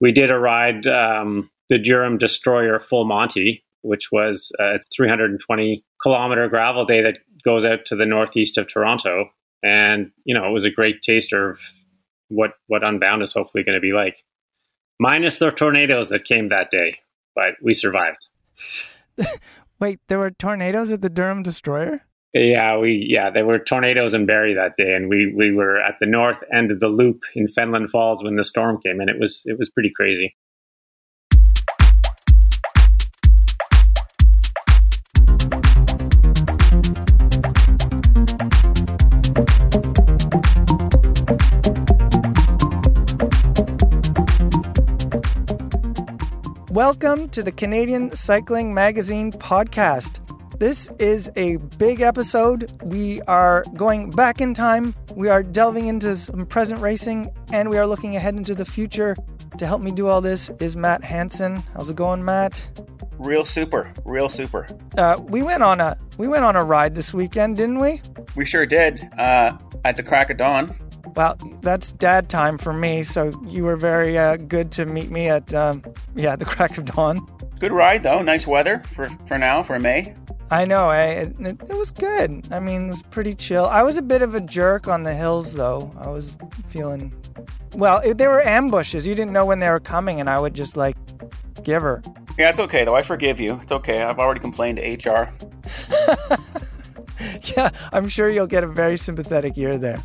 we did a ride, um, the Durham Destroyer Full Monty, which was a 320 kilometer gravel day that goes out to the northeast of Toronto. And, you know, it was a great taster of what, what Unbound is hopefully going to be like. Minus the tornadoes that came that day, but we survived. Wait, there were tornadoes at the Durham Destroyer? Yeah, we yeah, there were tornadoes in Barrie that day, and we we were at the north end of the loop in Fenelon Falls when the storm came, and it was it was pretty crazy. Welcome to the Canadian Cycling Magazine podcast. This is a big episode. We are going back in time, we are delving into some present racing, and we are looking ahead into the future. To help me do all this is Matt Hanson. How's it going, Matt? Real super, real super. Uh, we went on a we went on a ride this weekend, didn't we? We sure did. Uh, at the crack of dawn. Well, that's dad time for me, so you were very uh, good to meet me at, um, yeah, the crack of dawn. Good ride, though. Nice weather for, for now, for May. I know. I, it, it was good. I mean, it was pretty chill. I was a bit of a jerk on the hills, though. I was feeling. Well, it, there were ambushes. You didn't know when they were coming, and I would just, like, give her. Yeah, it's okay, though. I forgive you. It's okay. I've already complained to HR. yeah, I'm sure you'll get a very sympathetic ear there.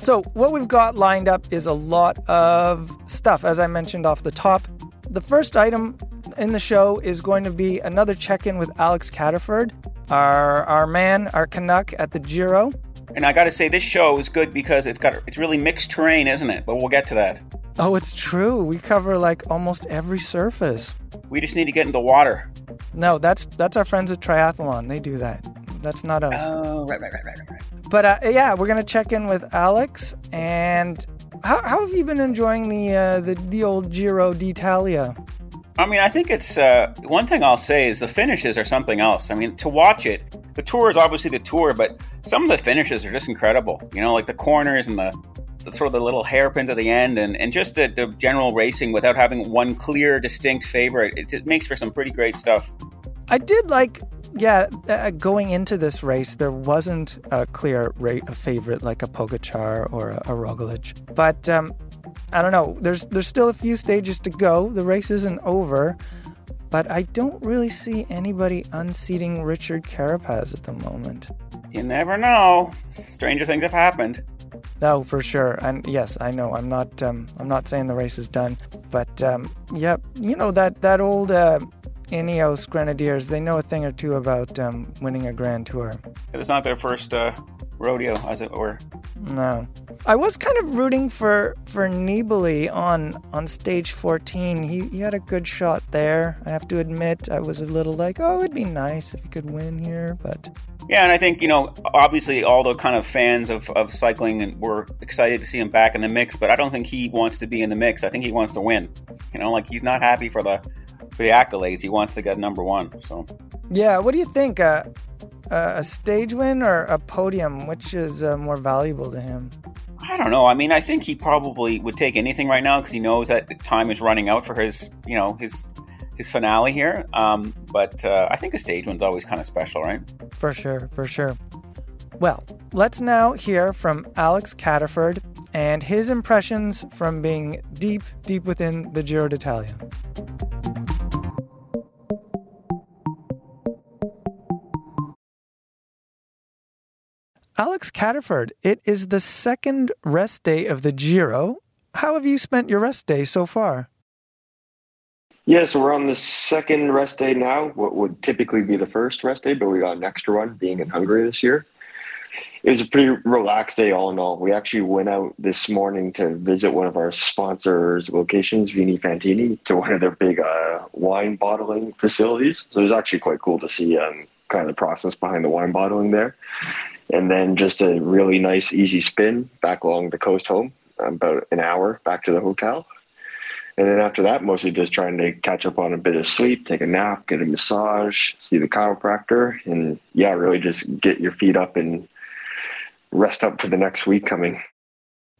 So, what we've got lined up is a lot of stuff, as I mentioned off the top. The first item in the show is going to be another check in with Alex Cataford, our, our man, our Canuck at the Giro. And I got to say, this show is good because it's got it's really mixed terrain, isn't it? But we'll get to that. Oh, it's true. We cover like almost every surface. We just need to get into water. No, that's that's our friends at Triathlon. They do that. That's not us. Oh, right, right, right, right, right. But uh, yeah, we're gonna check in with Alex. And how, how have you been enjoying the uh, the the old Giro d'Italia? I mean, I think it's uh, one thing I'll say is the finishes are something else. I mean, to watch it, the tour is obviously the tour, but some of the finishes are just incredible. You know, like the corners and the, the sort of the little hairpin to the end, and, and just the, the general racing without having one clear, distinct favorite. It, it makes for some pretty great stuff. I did like yeah, uh, going into this race, there wasn't a clear rate of favorite like a Pogacar or a, a Roglic. But um, I don't know. There's there's still a few stages to go. The race isn't over, but I don't really see anybody unseating Richard Carapaz at the moment. You never know. Stranger things have happened. No, for sure. And yes, I know. I'm not. Um, I'm not saying the race is done, but um, yeah, you know that that old. Uh, Ineos Grenadiers, they know a thing or two about um, winning a Grand Tour. It was not their first uh, rodeo, as it were. No, I was kind of rooting for for Nibali on on stage 14. He he had a good shot there. I have to admit, I was a little like, oh, it'd be nice if he could win here, but. Yeah, and I think you know, obviously, all the kind of fans of, of cycling and were excited to see him back in the mix. But I don't think he wants to be in the mix. I think he wants to win. You know, like he's not happy for the for the accolades. He wants to get number one. So, yeah, what do you think? Uh, uh, a stage win or a podium? Which is uh, more valuable to him? I don't know. I mean, I think he probably would take anything right now because he knows that time is running out for his, you know, his his finale here. Um, but uh, I think a stage one's always kind of special, right? For sure, for sure. Well, let's now hear from Alex Cataford and his impressions from being deep, deep within the Giro d'Italia. Alex Cataford, it is the second rest day of the Giro. How have you spent your rest day so far? Yeah, so we're on the second rest day now, what would typically be the first rest day, but we got an extra one being in Hungary this year. It was a pretty relaxed day, all in all. We actually went out this morning to visit one of our sponsors' locations, Vini Fantini, to one of their big uh, wine bottling facilities. So it was actually quite cool to see um, kind of the process behind the wine bottling there and then just a really nice, easy spin back along the coast home, about an hour back to the hotel. And then after that, mostly just trying to catch up on a bit of sleep, take a nap, get a massage, see the chiropractor, and yeah, really just get your feet up and rest up for the next week coming.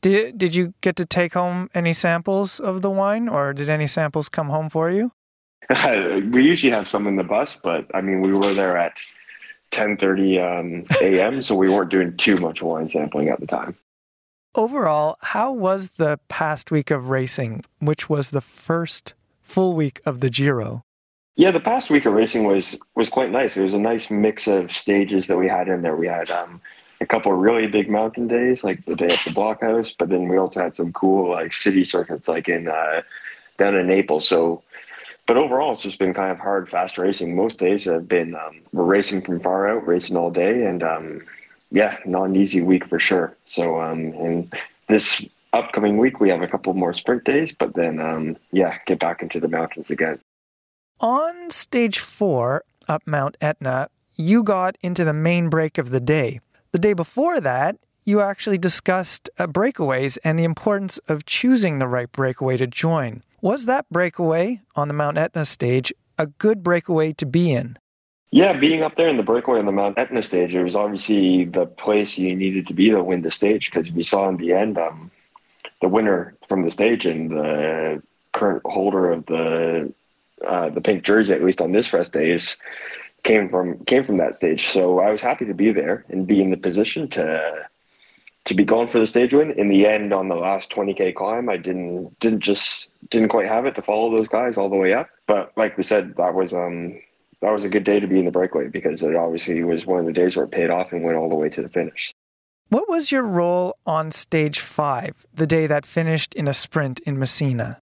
Did, did you get to take home any samples of the wine or did any samples come home for you? we usually have some in the bus, but I mean, we were there at 10:30 um, a.m., so we weren't doing too much wine sampling at the time. Overall, how was the past week of racing, which was the first full week of the Giro? Yeah, the past week of racing was was quite nice. It was a nice mix of stages that we had in there. We had um, a couple of really big mountain days, like the day at the Blockhaus, but then we also had some cool like city circuits, like in uh, down in Naples. So, but overall, it's just been kind of hard, fast racing. Most days have been um, we're racing from far out, racing all day, and um, yeah, not an easy week for sure. So, um, and this upcoming week we have a couple more sprint days, but then um, yeah, get back into the mountains again. On stage four up Mount Etna, you got into the main break of the day. The day before that, you actually discussed uh, breakaways and the importance of choosing the right breakaway to join. Was that breakaway on the Mount Etna stage a good breakaway to be in? Yeah, being up there in the breakaway on the Mount Etna stage, it was obviously the place you needed to be to win the stage because we saw in the end um, the winner from the stage and the current holder of the uh, the pink jersey, at least on this rest day, is came from came from that stage. So I was happy to be there and be in the position to to be going for the stage win. In the end, on the last 20k climb, I didn't didn't just didn't quite have it to follow those guys all the way up. But like we said, that was um that was a good day to be in the breakaway because it obviously was one of the days where it paid off and went all the way to the finish. What was your role on stage five, the day that finished in a sprint in Messina?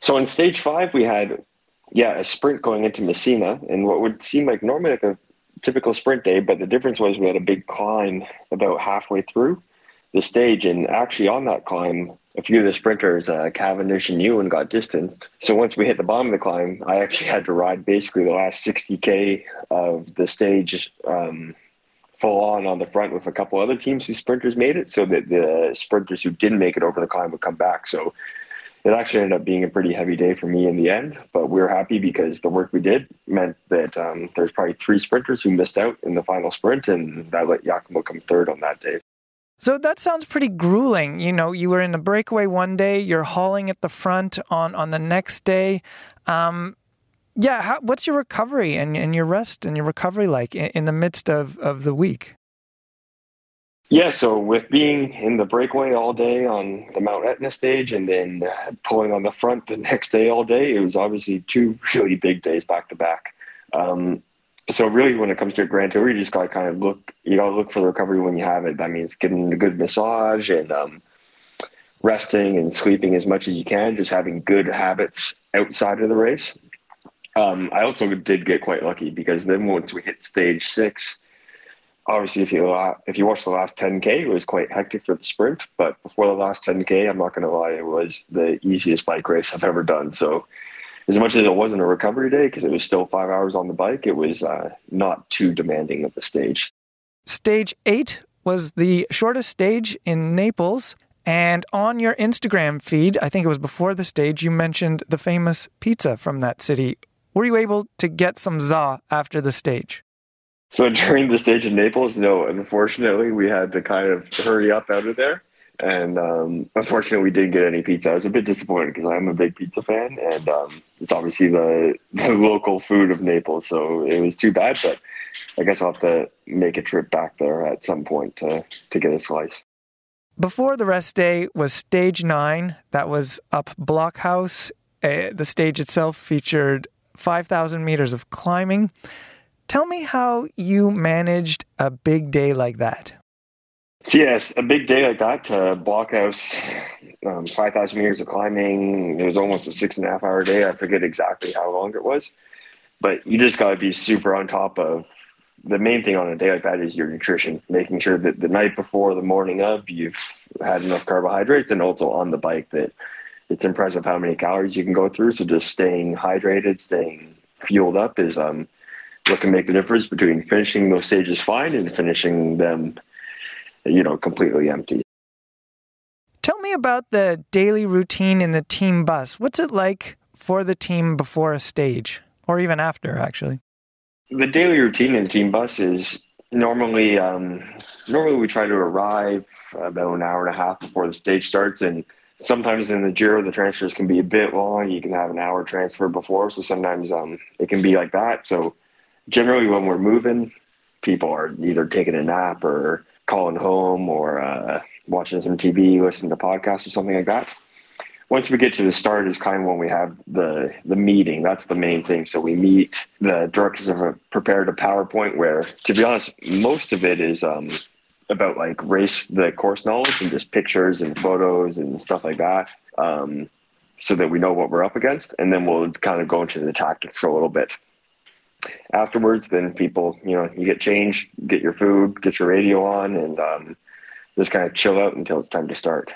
So in stage five, we had yeah, a sprint going into Messina, and what would seem like normally like a typical sprint day, but the difference was we had a big climb about halfway through the stage, and actually on that climb, a few of the sprinters, uh, Cavendish and Ewan, got distanced. So once we hit the bottom of the climb, I actually had to ride basically the last 60k of the stage. Um, full on on the front with a couple other teams whose sprinters made it so that the sprinters who didn't make it over the climb would come back. So it actually ended up being a pretty heavy day for me in the end, but we were happy because the work we did meant that um, there's probably three sprinters who missed out in the final sprint, and that let Giacomo come third on that day. So that sounds pretty grueling. You know, you were in a breakaway one day, you're hauling at the front on on the next day. Um, yeah, how, what's your recovery and, and your rest and your recovery like in, in the midst of, of the week? Yeah, so with being in the breakaway all day on the Mount Etna stage and then pulling on the front the next day all day, it was obviously two really big days back to back. Um, so really, when it comes to a Grand Tour, you just got to kind of look. You got to look for the recovery when you have it. That means getting a good massage and um, resting and sleeping as much as you can. Just having good habits outside of the race. Um, I also did get quite lucky because then once we hit stage six, obviously, if you if you watch the last 10k, it was quite hectic for the sprint. But before the last 10k, I'm not going to lie, it was the easiest bike race I've ever done. So, as much as it wasn't a recovery day because it was still five hours on the bike, it was uh, not too demanding of the stage. Stage eight was the shortest stage in Naples. And on your Instagram feed, I think it was before the stage, you mentioned the famous pizza from that city. Were you able to get some za after the stage? So during the stage in Naples, no, unfortunately, we had to kind of hurry up out of there. And um, unfortunately, we didn't get any pizza. I was a bit disappointed because I'm a big pizza fan, and um, it's obviously the, the local food of Naples. So it was too bad, but I guess I'll have to make a trip back there at some point to, to get a slice. Before the rest day was stage nine. That was up Blockhaus. Uh, the stage itself featured 5,000 meters of climbing. Tell me how you managed a big day like that. So yes, a big day like that, uh, Blockhaus, um, 5,000 meters of climbing. It was almost a six and a half hour day. I forget exactly how long it was, but you just got to be super on top of the main thing on a day like that is your nutrition, making sure that the night before, the morning of, you've had enough carbohydrates, and also on the bike that it's impressive how many calories you can go through. So just staying hydrated, staying fueled up is um, what can make the difference between finishing those stages fine and finishing them, you know, completely empty. Tell me about the daily routine in the team bus. What's it like for the team before a stage or even after, actually? The daily routine in the team bus is normally, um, normally we try to arrive about an hour and a half before the stage starts, and sometimes in the Giro the transfers can be a bit long. You can have an hour transfer before, so sometimes um, it can be like that. So generally, when we're moving, people are either taking a nap or calling home or uh, watching some TV, listening to podcasts or something like that. Once we get to the start is kind of when we have the the meeting. That's the main thing. So we meet. The directors have prepared a PowerPoint where, to be honest, most of it is um, about like race the course knowledge and just pictures and photos and stuff like that. Um, so that we know what we're up against, and then we'll kind of go into the tactics for a little bit afterwards, then people, you know, you get changed, get your food, get your radio on, and um, just kind of chill out until it's time to start.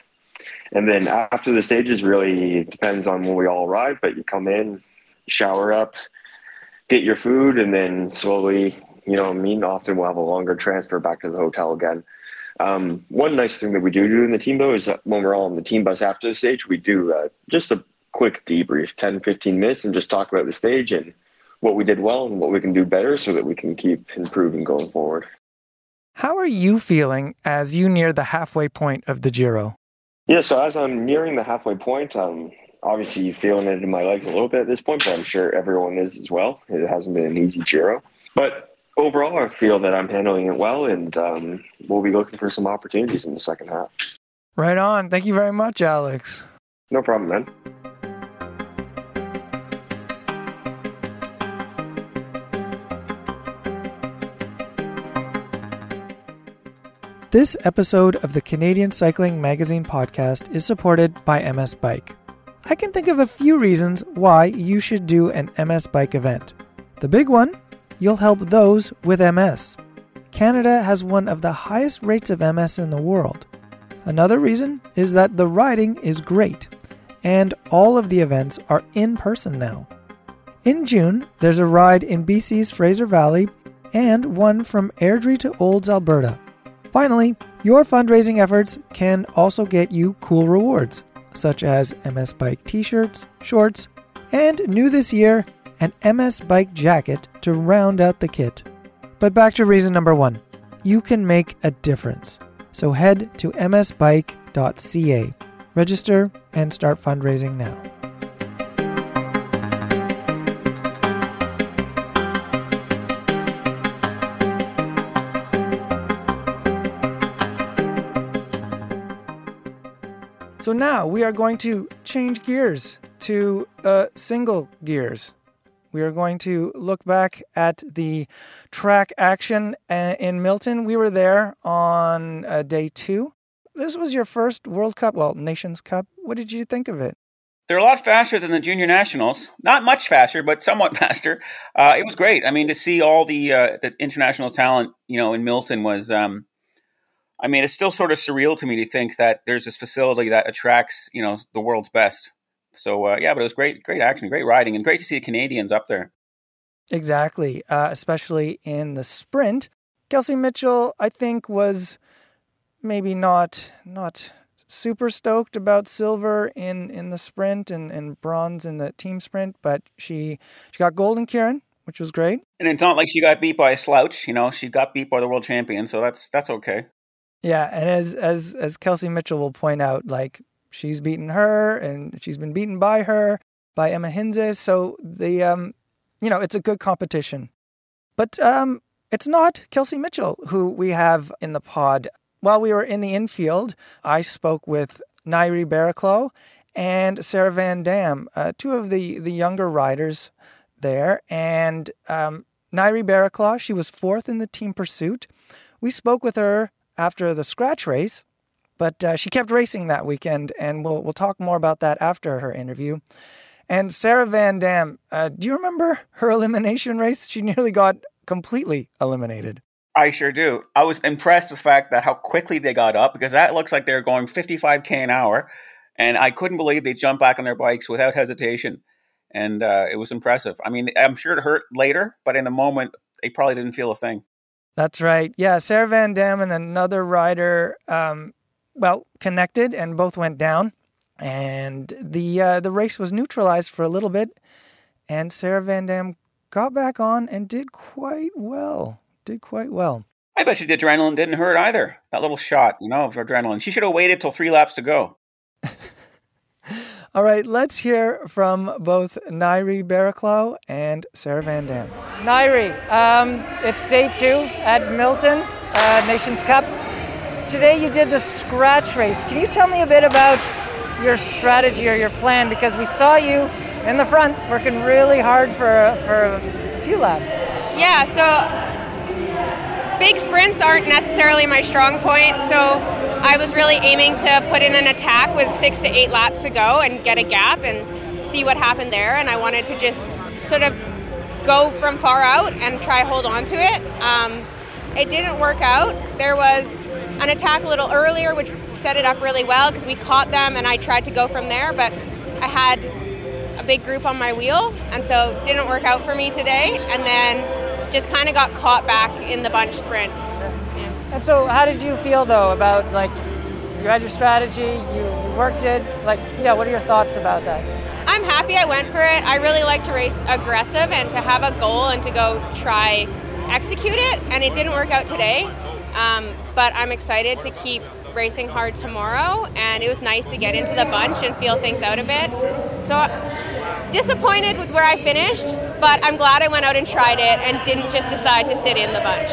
And then after the stages, really depends on when we all arrive, but you come in, shower up, get your food, and then slowly, you know, I mean, often we'll have a longer transfer back to the hotel again. Um, one nice thing that we do do in the team, though, is that when we're all on the team bus after the stage, we do uh, just a quick debrief, 10, 15 minutes, and just talk about the stage and what we did well and what we can do better so that we can keep improving going forward. How are you feeling as you near the halfway point of the Giro? Yeah, so as I'm nearing the halfway point, I'm obviously feeling it in my legs a little bit at this point, but I'm sure everyone is as well. It hasn't been an easy Giro. But overall, I feel that I'm handling it well, and um, we'll be looking for some opportunities in the second half. Right on. Thank you very much, Alex. No problem, man. This episode of the Canadian Cycling Magazine podcast is supported by MS Bike. I can think of a few reasons why you should do an MS Bike event. The big one, you'll help those with MS. Canada has one of the highest rates of MS in the world. Another reason is that the riding is great, and all of the events are in person now. In June, there's a ride in BC's Fraser Valley and one from Airdrie to Olds, Alberta. Finally, your fundraising efforts can also get you cool rewards, such as MS Bike t shirts, shorts, and new this year, an MS Bike jacket to round out the kit. But back to reason number one you can make a difference. So head to msbike.ca, register, and start fundraising now. So now we are going to change gears to uh, single gears. We are going to look back at the track action uh, in Milton. We were there on uh, day two. This was your first World Cup, well, Nations Cup. What did you think of it? They're a lot faster than the junior nationals. Not much faster, but somewhat faster. Uh, it was great. I mean, to see all the uh, the international talent, you know, in Milton was um, I mean, it's still sort of surreal to me to think that there's this facility that attracts, you know, the world's best. So uh, yeah, but it was great, great action, great riding, and great to see the Canadians up there. Exactly, uh, especially in the sprint. Kelsey Mitchell, I think, was maybe not not super stoked about silver in in the sprint and, and bronze in the team sprint, but she she got gold in Keirin, which was great. And it's not like she got beat by a slouch, you know. She got beat by the world champion, so that's that's okay. Yeah, and as as as Kelsey Mitchell will point out, like she's beaten her and she's been beaten by her by Emma Hinze, so the um you know, it's a good competition. But um it's not Kelsey Mitchell who we have in the pod. While we were in the infield, I spoke with Ngaire Barraclough and Sarah Van Dam, uh, two of the, the younger riders there. And um, Ngaire Barraclough, she was fourth in the team pursuit. We spoke with her after the scratch race, but uh, she kept racing that weekend, and we'll we'll talk more about that after her interview. And Sarah Van Dam, uh, do you remember her elimination race? She nearly got completely eliminated. I sure do. I was impressed with the fact that how quickly they got up because that looks like they're going 55k an hour, and I couldn't believe they jumped back on their bikes without hesitation, and uh, it was impressive. I mean, I'm sure it hurt later, but in the moment, they probably didn't feel a thing. That's right. Yeah, Sarah Van Dam and another rider, um, well, connected, and both went down. And the uh, the race was neutralized for a little bit, and Sarah Van Dam got back on and did quite well. Did quite well. I bet you the adrenaline didn't hurt either. That little shot, you know, of adrenaline. She should have waited till three laps to go. All right, let's hear from both Ngaire Barraclough and Sarah Van Dam. Ngaire, um, it's day two at Milton uh, Nations Cup. Today you did the scratch race. Can you tell me a bit about your strategy or your plan? Because we saw you in the front working really hard for, for a few laps. Yeah, so big sprints aren't necessarily my strong point, so I was really aiming to put in an attack with six to eight laps to go and get a gap and see what happened there. And I wanted to just sort of go from far out and try hold on to it. Um, it didn't work out. There was an attack a little earlier, which set it up really well because we caught them and I tried to go from there, but I had a big group on my wheel, and so didn't work out for me today. And then just kind of got caught back in the bunch sprint. And so, how did you feel though about like you had your strategy, you, you worked it? Like, yeah, what are your thoughts about that? I'm happy I went for it. I really like to race aggressive and to have a goal and to go try execute it. And it didn't work out today, um, but I'm excited to keep racing hard tomorrow. And it was nice to get into the bunch and feel things out a bit. So disappointed with where I finished, but I'm glad I went out and tried it and didn't just decide to sit in the bunch.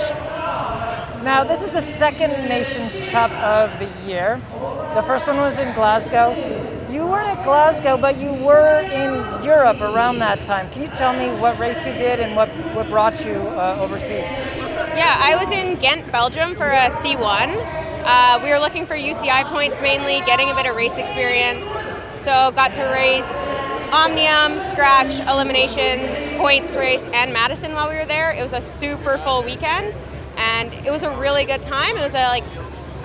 Now, this is the second Nations Cup of the year. The first one was in Glasgow. You weren't at Glasgow, but you were in Europe around that time. Can you tell me what race you did and what, what brought you uh, overseas? Yeah, I was in Ghent, Belgium for a C1. Uh, we were looking for UCI points mainly, getting a bit of race experience. So got to race Omnium, Scratch, Elimination, Points Race, and Madison while we were there. It was a super full weekend, and it was a really good time. It was a like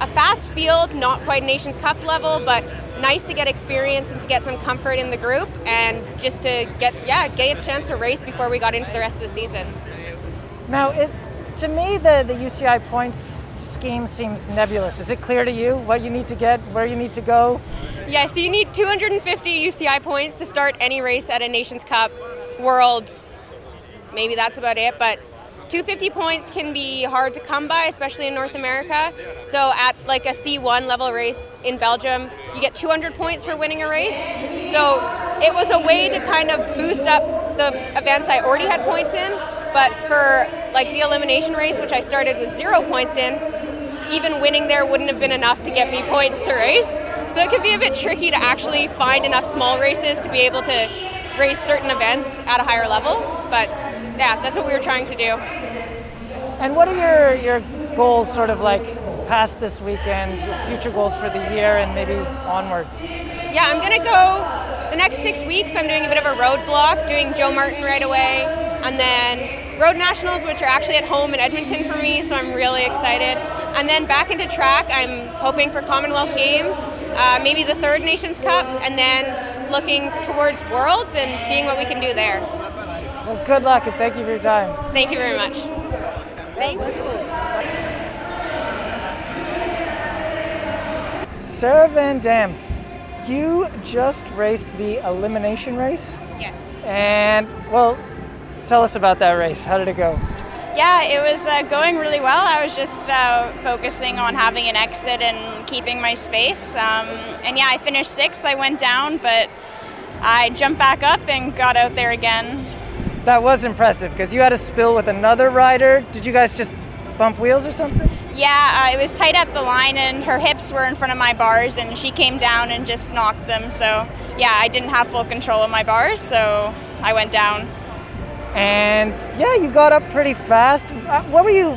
a fast field, not quite Nations Cup level, but nice to get experience and to get some comfort in the group, and just to get yeah get a chance to race before we got into the rest of the season. Now, it, to me, the the UCI points scheme seems nebulous. Is it clear to you what you need to get, where you need to go? Yeah, so you need 250 UCI points to start any race at a Nations Cup, Worlds. Maybe that's about it, but 250 points can be hard to come by, especially in North America. So at like a C1 level race in Belgium, you get 200 points for winning a race. So it was a way to kind of boost up the events I already had points in. But for like the elimination race, which I started with zero points in, even winning there wouldn't have been enough to get me points to race. So it can be a bit tricky to actually find enough small races to be able to race certain events at a higher level. But yeah, that's what we were trying to do. And what are your, your goals, sort of like past this weekend, future goals for the year and maybe onwards? Yeah, I'm going to go the next six weeks. I'm doing a bit of a roadblock, doing Joe Martin right away, and then road nationals, which are actually at home in Edmonton for me, so I'm really excited. And then back into track, I'm hoping for Commonwealth Games uh, maybe the third Nations Cup, and then looking towards Worlds and seeing what we can do there. Well, good luck and thank you for your time. Thank you very much. Thanks. Sarah Van Dam, you just raced the elimination race? Yes. And, well, tell us about that race. How did it go? Yeah, it was uh, going really well. I was just uh, focusing on having an exit and keeping my space. Um, and yeah, I finished sixth. I went down, but I jumped back up and got out there again. That was impressive because you had a spill with another rider. Did you guys just bump wheels or something? Yeah, uh, it was tight at the line, and her hips were in front of my bars, and she came down and just knocked them. So, yeah, I didn't have full control of my bars, so I went down. And yeah, you got up pretty fast. Uh, what were you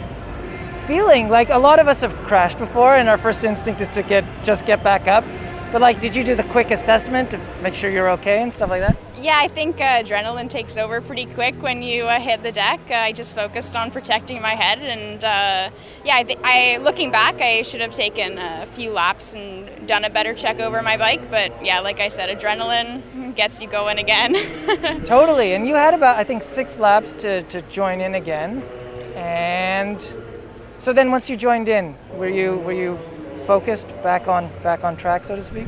feeling? Like a lot of us have crashed before, and our first instinct is to get just get back up. But like, did you do the quick assessment to make sure you're okay and stuff like that? Yeah, I think uh, adrenaline takes over pretty quick when you uh, hit the deck. Uh, I just focused on protecting my head, and uh, yeah, I, th- I, looking back, I should have taken a few laps and done a better check over my bike. But yeah, like I said, adrenaline gets you going again. totally, and you had about I think six laps to to join in again, and so then once you joined in, were you were you focused back on back on track, so to speak?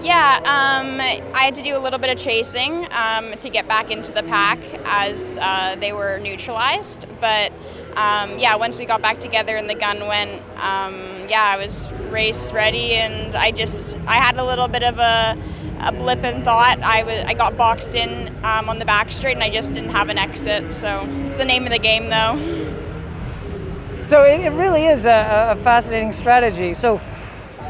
Yeah, um, I had to do a little bit of chasing um, to get back into the pack as uh, they were neutralized. But um, yeah, once we got back together and the gun went, um, yeah, I was race ready, and I just I had a little bit of a, a blip in thought. I was I got boxed in um, on the back straight, and I just didn't have an exit. So it's the name of the game, though. So it, it really is a, a fascinating strategy. So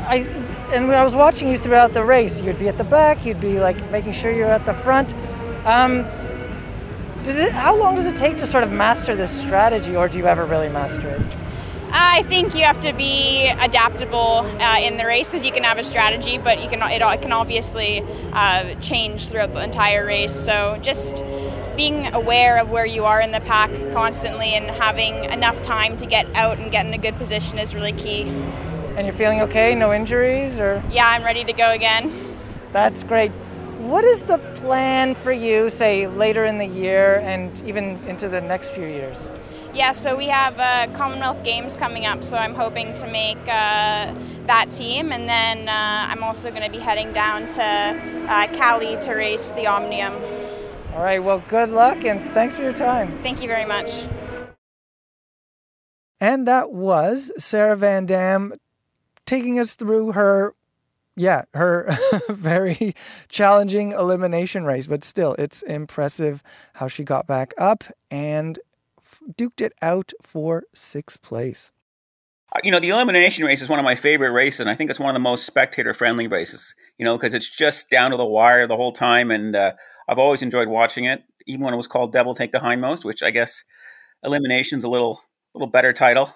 I and when I was watching you throughout the race, you'd be at the back, you'd be like making sure you're at the front. Um, does it, how long does it take to sort of master this strategy, or do you ever really master it? I think you have to be adaptable uh, in the race because you can have a strategy, but you can it, it can obviously uh, change throughout the entire race. So just being aware of where you are in the pack constantly and having enough time to get out and get in a good position is really key. And you're feeling okay? No injuries, or? Yeah, I'm ready to go again. That's great. What is the plan for you, say, later in the year and even into the next few years? Yeah, so we have uh, Commonwealth Games coming up, so I'm hoping to make uh, that team, and then uh, I'm also going to be heading down to uh, Cali to race the Omnium. All right, well, good luck and thanks for your time. Thank you very much. And that was Sarah Van Dam taking us through her yeah, her very challenging elimination race, but still, it's impressive how she got back up and duked it out for sixth place. Uh, you know, the elimination race is one of my favorite races, and I think it's one of the most spectator friendly races, you know, because it's just down to the wire the whole time. And uh, I've always enjoyed watching it, even when it was called Devil Take the Hindmost, which I guess elimination's a little, little better title.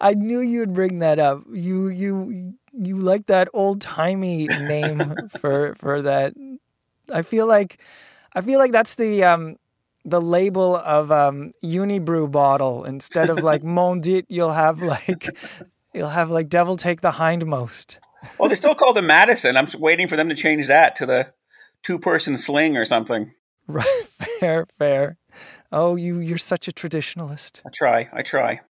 I knew you'd bring that up. You, you, you like that old timey name for for that. I feel like I feel like that's the um the label of um Unibroue bottle instead of like Maudite you'll have like you'll have like Devil Take the Hindmost. Well, they still call them Madison. I'm waiting for them to change that to the two person sling or something. Right, fair, fair. Oh, you you're such a traditionalist. I try. I try.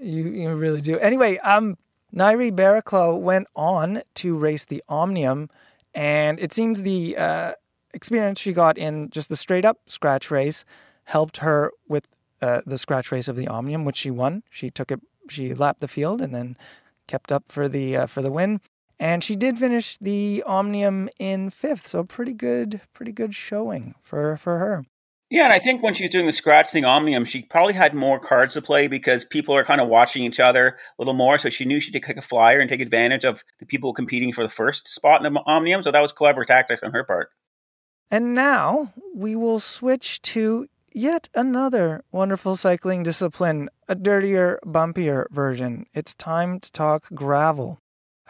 You you really do. Anyway, um Ngaire Barraclough went on to race the Omnium, and it seems the uh, experience she got in just the straight up scratch race helped her with uh, the scratch race of the Omnium, which she won. She took it, she lapped the field, and then kept up for the uh, for the win. And she did finish the Omnium in fifth, so pretty good, pretty good showing for for her. Yeah, and I think when she was doing the scratch thing Omnium, she probably had more cards to play because people are kind of watching each other a little more. So she knew she could kick a flyer and take advantage of the people competing for the first spot in the Omnium. So that was clever tactics on her part. And now we will switch to yet another wonderful cycling discipline, a dirtier, bumpier version. It's time to talk gravel.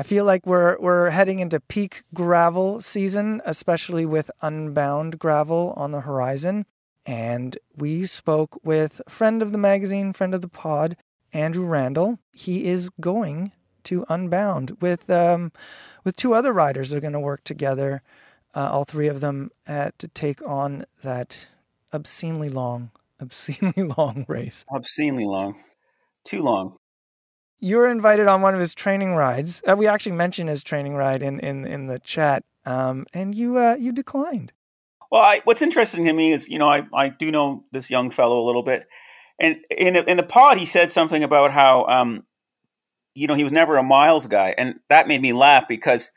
I feel like we're we're heading into peak gravel season, especially with unbound gravel on the horizon and we spoke with friend of the magazine, friend of the pod, Andrew Randall. He is going to Unbound with um, with two other riders. They're going to work together, uh, all three of them, to take on that obscenely long, obscenely long race. Obscenely long, too long. You were invited on one of his training rides. Uh, we actually mentioned his training ride in in, in the chat, um, and you uh, you declined. Well, I, what's interesting to me is, you know, I, I do know this young fellow a little bit, and in in the pod he said something about how, um, you know, he was never a miles guy, and that made me laugh because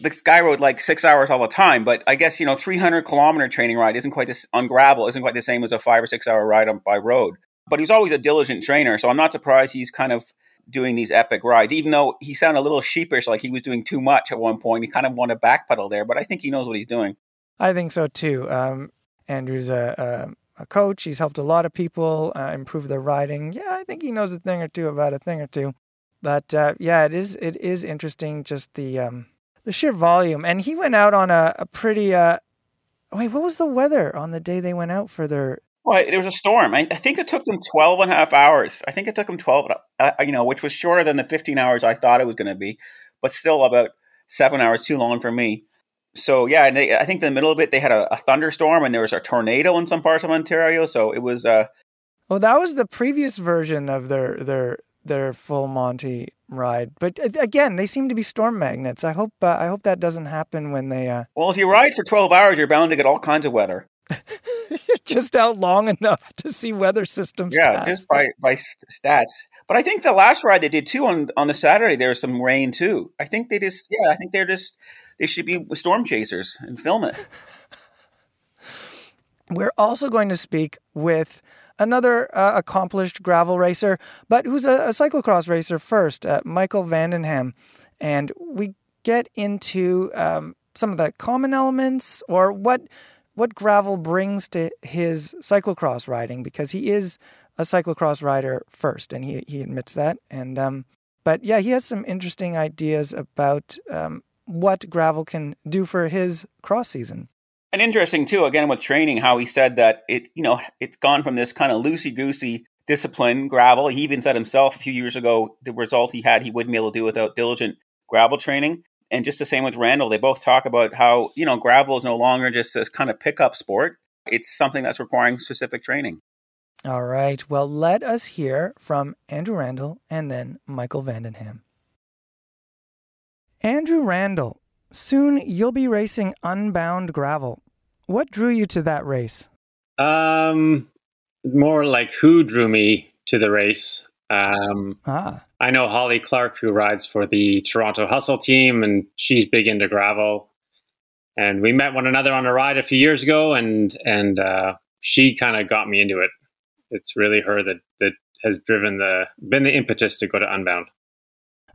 this guy rode like six hours all the time. But I guess you know, three hundred kilometer training ride isn't quite this on gravel isn't quite the same as a five or six hour ride on, by road. But he was always a diligent trainer, so I'm not surprised he's kind of doing these epic rides. Even though he sounded a little sheepish, like he was doing too much at one point, he kind of wanted to backpedal there. But I think he knows what he's doing. I think so too. Um, Andrew's a, a, a, coach. He's helped a lot of people uh, improve their riding. Yeah, I think he knows a thing or two about a thing or two. But uh, yeah, it is it is interesting just the um, the sheer volume. And he went out on a, a pretty. Uh, wait, what was the weather on the day they went out for their? Well, there was a storm. I, I think it took them 12 and a half hours. I think it took them 12, uh, you know, which was shorter than the 15 hours I thought it was going to be, but still about seven hours too long for me so yeah, and they, I think in the middle of it they had a, a, thunderstorm and there was a tornado in some parts of Ontario. So it was. Uh, well, that was the previous version of their their their full Monty ride. But uh, again, they seem to be storm magnets. I hope uh, I hope that doesn't happen when they. Uh... Well, if you ride for twelve hours, you're bound to get all kinds of weather. You're just out long enough to see weather systems. Yeah, just by by stats. But I think the last ride they did too on on the Saturday there was some rain too. I think they just yeah, I think they're just they should be storm chasers and film it. We're also going to speak with another uh, accomplished gravel racer, but who's a, a cyclocross racer first, uh, Michael van den Ham. And we get into um, some of the common elements or what what gravel brings to his cyclocross riding because he is a cyclocross rider first and he, he admits that and um, but yeah he has some interesting ideas about um, what gravel can do for his cross season And interesting too, again with training, how he said that it, you know, it's gone from this kind of loosey goosey discipline gravel. He even said himself a few years ago the result he had he wouldn't be able to do without diligent gravel training. And just the same with Randall, they both talk about how you know gravel is no longer just this kind of pickup sport. It's something that's requiring specific training. All right. Well, let us hear from Andrew Randall and then Michael van den Ham. Andrew Randall, soon you'll be racing Unbound Gravel. What drew you to that race? Um, more like who drew me to the race. Um, Ah, I know Holly Clark, who rides for the Toronto Hustle team, and she's big into gravel. And we met one another on a ride a few years ago, and and uh, she kind of got me into it. It's really her that that has driven the been the impetus to go to Unbound.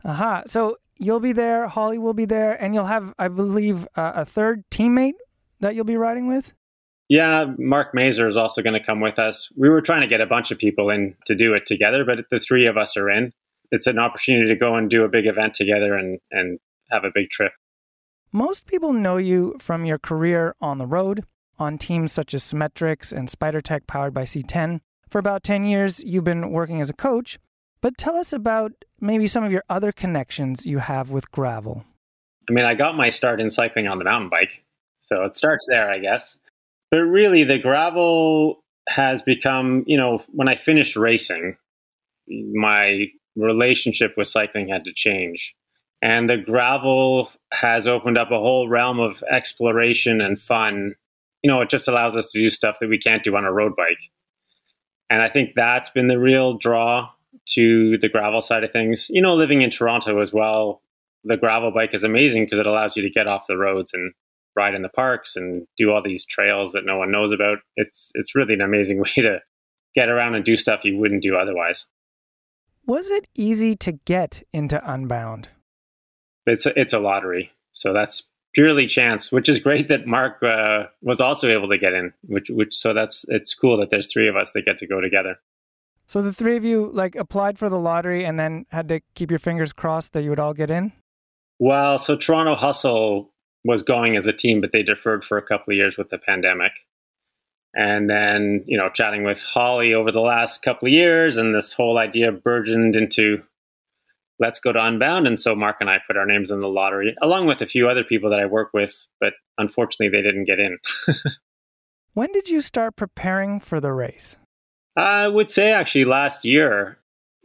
aha. So you'll be there, Holly will be there, and you'll have, I believe, uh, a third teammate that you'll be riding with? Yeah, Mark Mazer is also going to come with us. We were trying to get a bunch of people in to do it together, but the three of us are in. It's an opportunity to go and do a big event together and and have a big trip. Most people know you from your career on the road, on teams such as Symmetrics and SpiderTech powered by C10. For about 10 years, you've been working as a coach, but tell us about maybe some of your other connections you have with gravel. I mean, I got my start in cycling on the mountain bike. So it starts there, I guess. But really, the gravel has become, you know, when I finished racing, my relationship with cycling had to change. And the gravel has opened up a whole realm of exploration and fun. You know, it just allows us to do stuff that we can't do on a road bike. And I think that's been the real draw to the gravel side of things. You know, living in Toronto as well, the gravel bike is amazing because it allows you to get off the roads and ride in the parks and do all these trails that no one knows about. It's it's really an amazing way to get around and do stuff you wouldn't do otherwise. Was it easy to get into Unbound? It's a, it's a lottery, so that's purely chance, which is great that Mark uh, was also able to get in. Which which so that's it's cool that there's three of us that get to go together. So the three of you like applied for the lottery and then had to keep your fingers crossed that you would all get in? Well, so Toronto Hustle was going as a team, but they deferred for a couple of years with the pandemic. And then, you know, chatting with Holly over the last couple of years, and this whole idea burgeoned into let's go to Unbound. And so Mark and I put our names in the lottery, along with a few other people that I work with, but unfortunately they didn't get in. When did you start preparing for the race? I would say actually last year,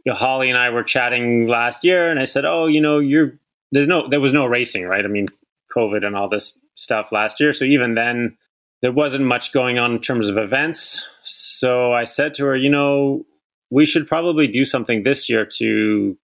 you know, Holly and I were chatting last year, and I said, "Oh, you know, you're there's no there was no racing, right? I mean, COVID and all this stuff last year, so even then there wasn't much going on in terms of events. So I said to her, you know, we should probably do something this year to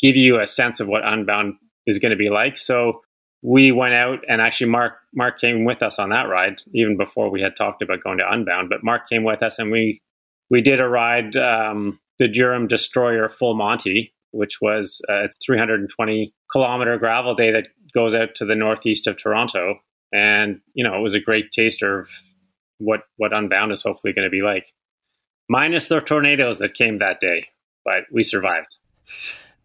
give you a sense of what Unbound is going to be like. So we went out and actually Mark Mark came with us on that ride even before we had talked about going to Unbound. But Mark came with us and we we did a ride um, the Durham Destroyer Full Monty, which was a 320 kilometer gravel day that goes out to the northeast of Toronto. And you know it was a great taster of what what Unbound is hopefully going to be like, minus the tornadoes that came that day, but we survived.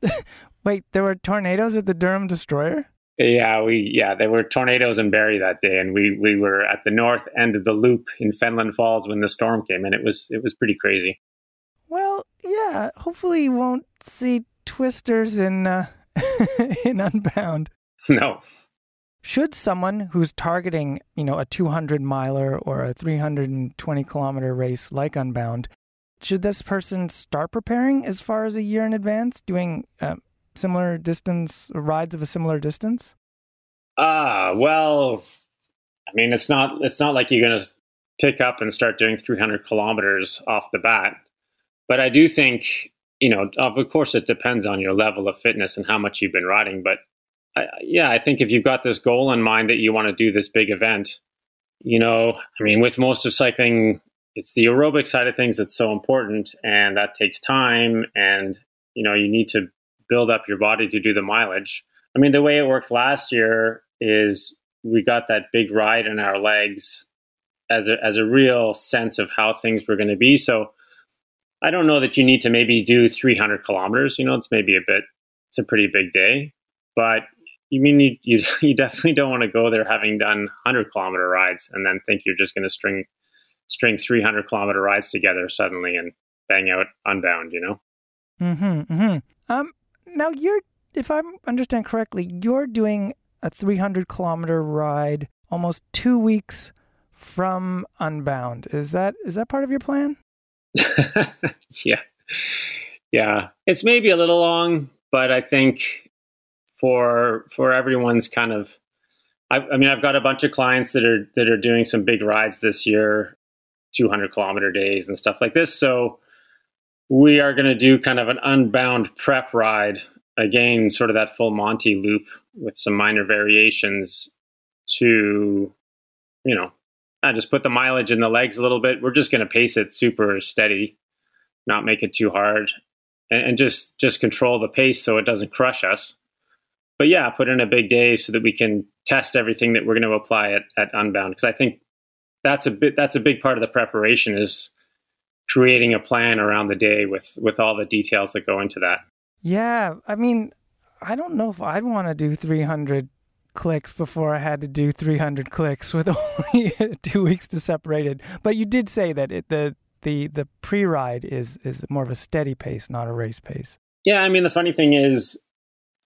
Wait, there were tornadoes at the Durham Destroyer? Yeah, we yeah, there were tornadoes in Barrie that day, and we we were at the north end of the loop in Fenelon Falls when the storm came, and it was it was pretty crazy. Well, yeah. Hopefully, you won't see twisters in uh, in Unbound. No, Should someone who's targeting, you know, a 200 miler or a 320 kilometer race like Unbound, should this person start preparing as far as a year in advance, doing uh, similar distance rides of a similar distance? ah, well, I mean, it's not it's not like you're gonna pick up and start doing 300 kilometers off the bat. But I do think, you know, of course, it depends on your level of fitness and how much you've been riding. But I, yeah, I think if you've got this goal in mind that you want to do this big event, you know, I mean, with most of cycling, it's the aerobic side of things that's so important, and that takes time, and you know, you need to build up your body to do the mileage. I mean, the way it worked last year is we got that big ride in our legs as a, as a real sense of how things were going to be. So I don't know that you need to maybe do 300 kilometers. You know, it's maybe a bit, it's a pretty big day, but you mean you, you, you definitely don't want to go there having done 100 kilometer rides and then think you're just going to string string 300 kilometer rides together suddenly and bang out unbound. You know. mm-hmm, mm-hmm. Um. Now you're, if I understand correctly, you're doing a 300 kilometer ride almost two weeks from Unbound. Is that is that part of your plan? yeah, yeah. It's maybe a little long, but I think for for everyone's kind of. I, I mean, I've got a bunch of clients that are that are doing some big rides this year, 200 kilometer days and stuff like this. So we are going to do kind of an unbound prep ride again, sort of that full Monty loop with some minor variations to, you know, I just put the mileage in the legs a little bit. We're just going to pace it super steady, not make it too hard, and, and, just just control the pace so it doesn't crush us. But yeah, put in a big day so that we can test everything that we're going to apply at, at Unbound because I think that's a bit that's a big part of the preparation is creating a plan around the day with with all the details that go into that. Yeah, I mean, I don't know if I'd want to do 300 clicks before I had to do 300 clicks with only two weeks to separate it. But you did say that it, the the the pre-ride is is more of a steady pace, not a race pace. Yeah, I mean the funny thing is,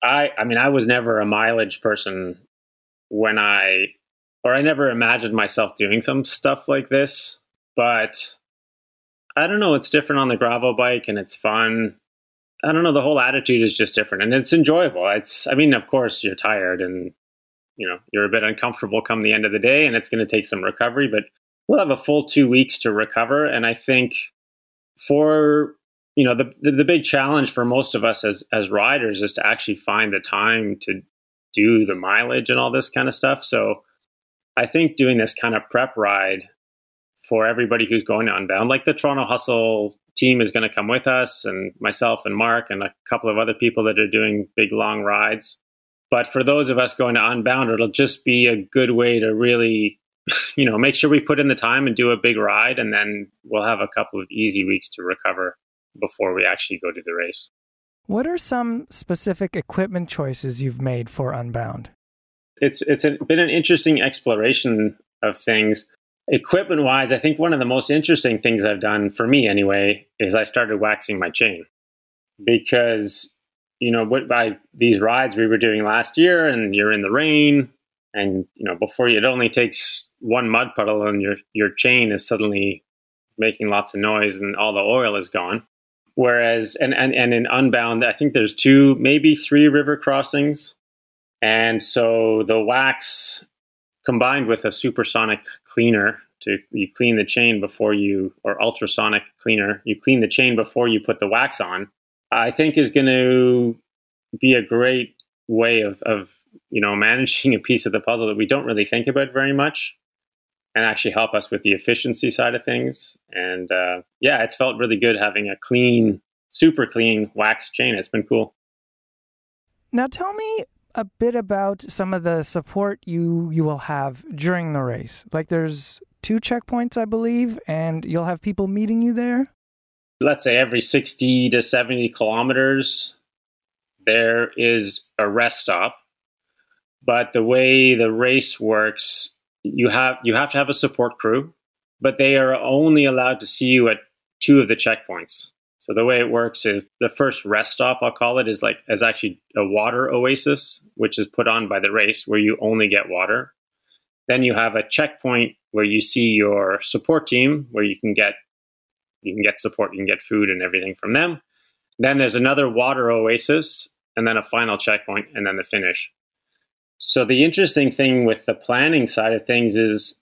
I I mean I was never a mileage person when I or I never imagined myself doing some stuff like this. But I don't know, it's different on the gravel bike and it's fun. I don't know, the whole attitude is just different and it's enjoyable. It's I mean, of course you're tired and you know you're a bit uncomfortable come the end of the day and it's going to take some recovery but we'll have a full two weeks to recover and i think for you know the, the, the big challenge for most of us as as riders is to actually find the time to do the mileage and all this kind of stuff. So i think doing this kind of prep ride for everybody who's going to unbound like the toronto hustle team is going to come with us and myself and mark and a couple of other people that are doing big long rides. But for those of us going to Unbound, it'll just be a good way to really, you know, make sure we put in the time and do a big ride, and then we'll have a couple of easy weeks to recover before we actually go to the race. What are some specific equipment choices you've made for Unbound? It's it's a, been an interesting exploration of things. Equipment wise, I think one of the most interesting things I've done for me anyway is I started waxing my chain because you know, what by these rides we were doing last year, and you're in the rain, and you know, before you, it only takes one mud puddle, and your your chain is suddenly making lots of noise, and all the oil is gone. Whereas, and and and in Unbound, I think there's two, maybe three river crossings, and so the wax combined with a supersonic cleaner to you clean the chain before you or ultrasonic cleaner you clean the chain before you put the wax on I think is going to be a great way of, of you know managing a piece of the puzzle that we don't really think about very much and actually help us with the efficiency side of things. And uh, yeah it's felt really good having a clean super clean wax chain. It's been cool. Now tell me a bit about some of the support you you will have during the race. Like there's two checkpoints i believe and you'll have people meeting you there? Let's say every 60 to 70 kilometers, there is a rest stop. But the way the race works, you have you have to have a support crew, but they are only allowed to see you at two of the checkpoints. So the way it works is the first rest stop, I'll call it, is like is actually a water oasis, which is put on by the race where you only get water. Then you have a checkpoint where you see your support team, where you can get you can get support, you can get food and everything from them. Then there's another water oasis, and then a final checkpoint, and then the finish. So the interesting thing with the planning side of things is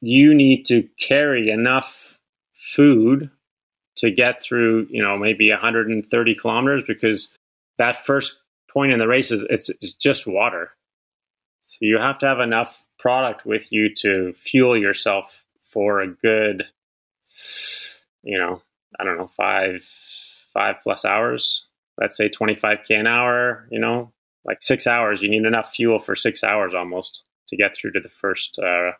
you need to carry enough food to get through, you know, maybe 130 kilometers because that first point in the race is it's, it's just water. So you have to have enough product with you to fuel yourself for a good, you know, I don't know, five, five plus hours. Let's say 25K an hour, you know, like six hours. You need enough fuel for six hours almost to get through to the first uh,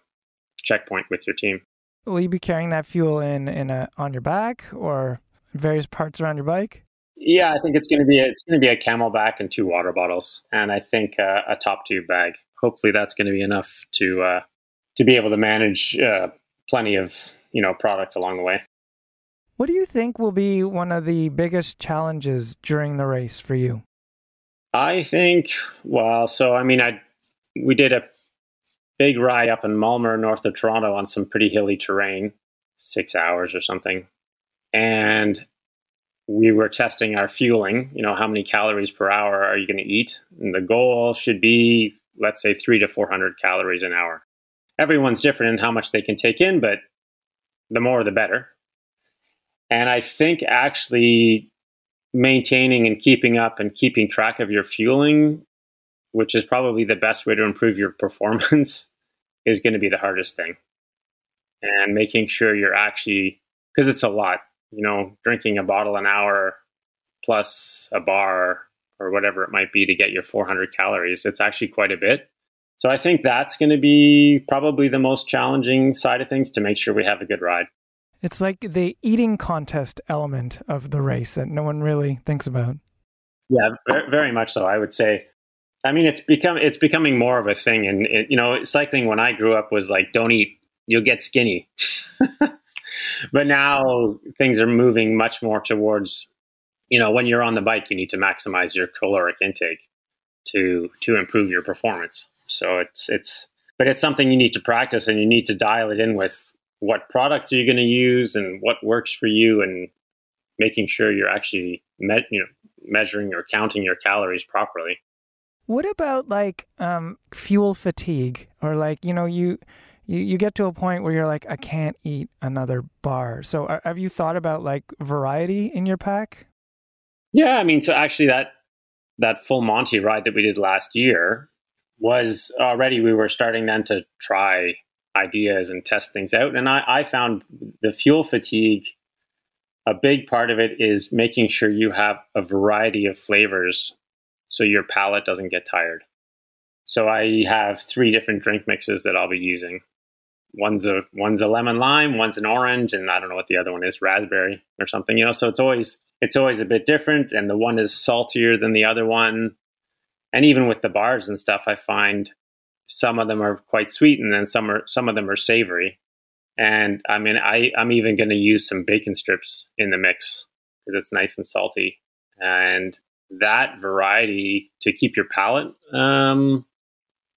checkpoint with your team. Will you be carrying that fuel in in a, on your back or various parts around your bike? Yeah, I think it's going to be a, it's going to be a CamelBak and two water bottles, and I think uh, a top tube bag. Hopefully, that's going to be enough to uh, to be able to manage uh, plenty of you know product along the way. What do you think will be one of the biggest challenges during the race for you? I think well, so I mean, I we did a big ride up in Mulmur, north of Toronto, on some pretty hilly terrain, six hours or something, and we were testing our fueling. You know, how many calories per hour are you going to eat? And the goal should be, let's say, three to 400 calories an hour. Everyone's different in how much they can take in, but the more the better. And I think actually maintaining and keeping up and keeping track of your fueling, which is probably the best way to improve your performance, is going to be the hardest thing. And making sure you're actually, because it's a lot, you know, drinking a bottle an hour plus a bar or whatever it might be to get your 400 calories. It's actually quite a bit. So I think that's going to be probably the most challenging side of things to make sure we have a good ride. It's like the eating contest element of the race that no one really thinks about. Yeah, very much so. I would say. I mean, it's become it's becoming more of a thing, and it, you know, cycling when I grew up was like, don't eat, you'll get skinny. but now things are moving much more towards you know when you're on the bike you need to maximize your caloric intake to to improve your performance so it's it's but it's something you need to practice and you need to dial it in with what products are you going to use and what works for you and making sure you're actually met, you know measuring or counting your calories properly what about like um, fuel fatigue or like you know you you, you get to a point where you're like, I can't eat another bar. So are, have you thought about like variety in your pack? Yeah, I mean, so actually that that full Monty ride that we did last year was already we were starting then to try ideas and test things out. And I, I found the fuel fatigue a big part of it is making sure you have a variety of flavors so your palate doesn't get tired. So I have three different drink mixes that I'll be using one's a one's a lemon lime, one's an orange, and I don't know what the other one is, raspberry or something. You know, so it's always it's always a bit different, and the one is saltier than the other one. And even with the bars and stuff, I find some of them are quite sweet, and then some are some of them are savory. And I mean, I I'm even going to use some bacon strips in the mix because it's nice and salty, and that variety to keep your palate um,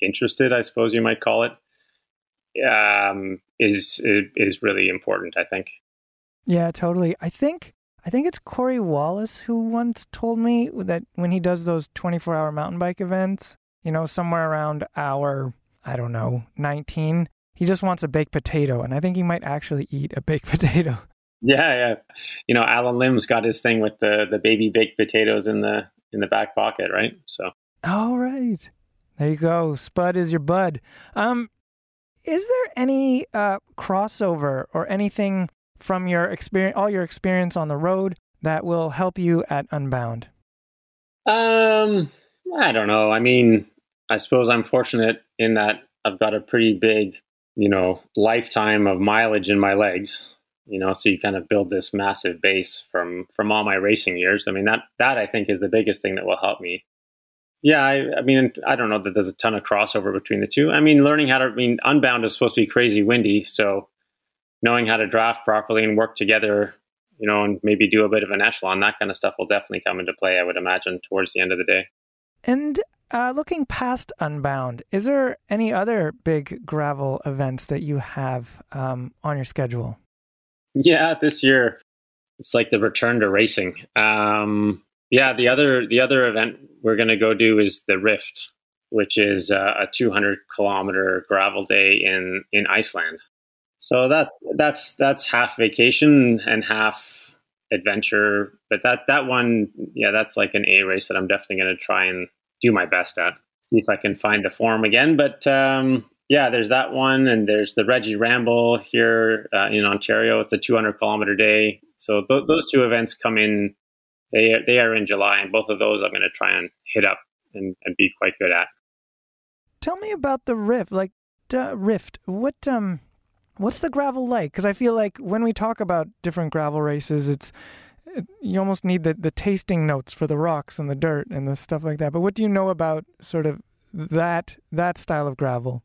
interested, I suppose you might call it, um, is is really important. I think. Yeah, totally. I think I think it's Cory Wallace who once told me that when he does those 24 hour mountain bike events, you know, somewhere around hour, I don't know, 19, he just wants a baked potato. And I think he might actually eat a baked potato. Yeah, yeah. You know, Allen Lim's got his thing with the, the baby baked potatoes in the in the back pocket, right? So. All right. There you go. Spud is your bud. Um, is there any uh, crossover or anything from your experience, all your experience on the road, that will help you at Unbound? Um, I don't know. I mean, I suppose I'm fortunate in that I've got a pretty big, you know, lifetime of mileage in my legs. You know, so you kind of build this massive base from from all my racing years. I mean, that that I think is the biggest thing that will help me yeah, I, I, mean, I don't know that there's a ton of crossover between the two. I mean, learning how to, I mean, Unbound is supposed to be crazy windy, so knowing how to draft properly and work together, you know, and maybe do a bit of an echelon, that kind of stuff will definitely come into play, I would imagine, towards the end of the day. And uh, looking past Unbound, is there any other big gravel events that you have um, on your schedule? Yeah, this year it's like the return to racing. Um, yeah, the other the other event we're going to go do is the Rift, which is uh, a 200 kilometer gravel day in in Iceland. So that that's that's half vacation and half adventure. But that that one, yeah, that's like an A race that I'm definitely going to try and do my best at. See if I can find the form again. But um, yeah, there's that one, and there's the Reggie Ramble here uh, in Ontario. It's a 200 kilometer day. So th- those two events come in. They they are in July, and both of those I'm going to try and hit up and, and be quite good at. Tell me about the rift. Like rift, what um, what's the gravel like? Because I feel like when we talk about different gravel races, it's it, you almost need the the tasting notes for the rocks and the dirt and the stuff like that. But what do you know about sort of that that style of gravel?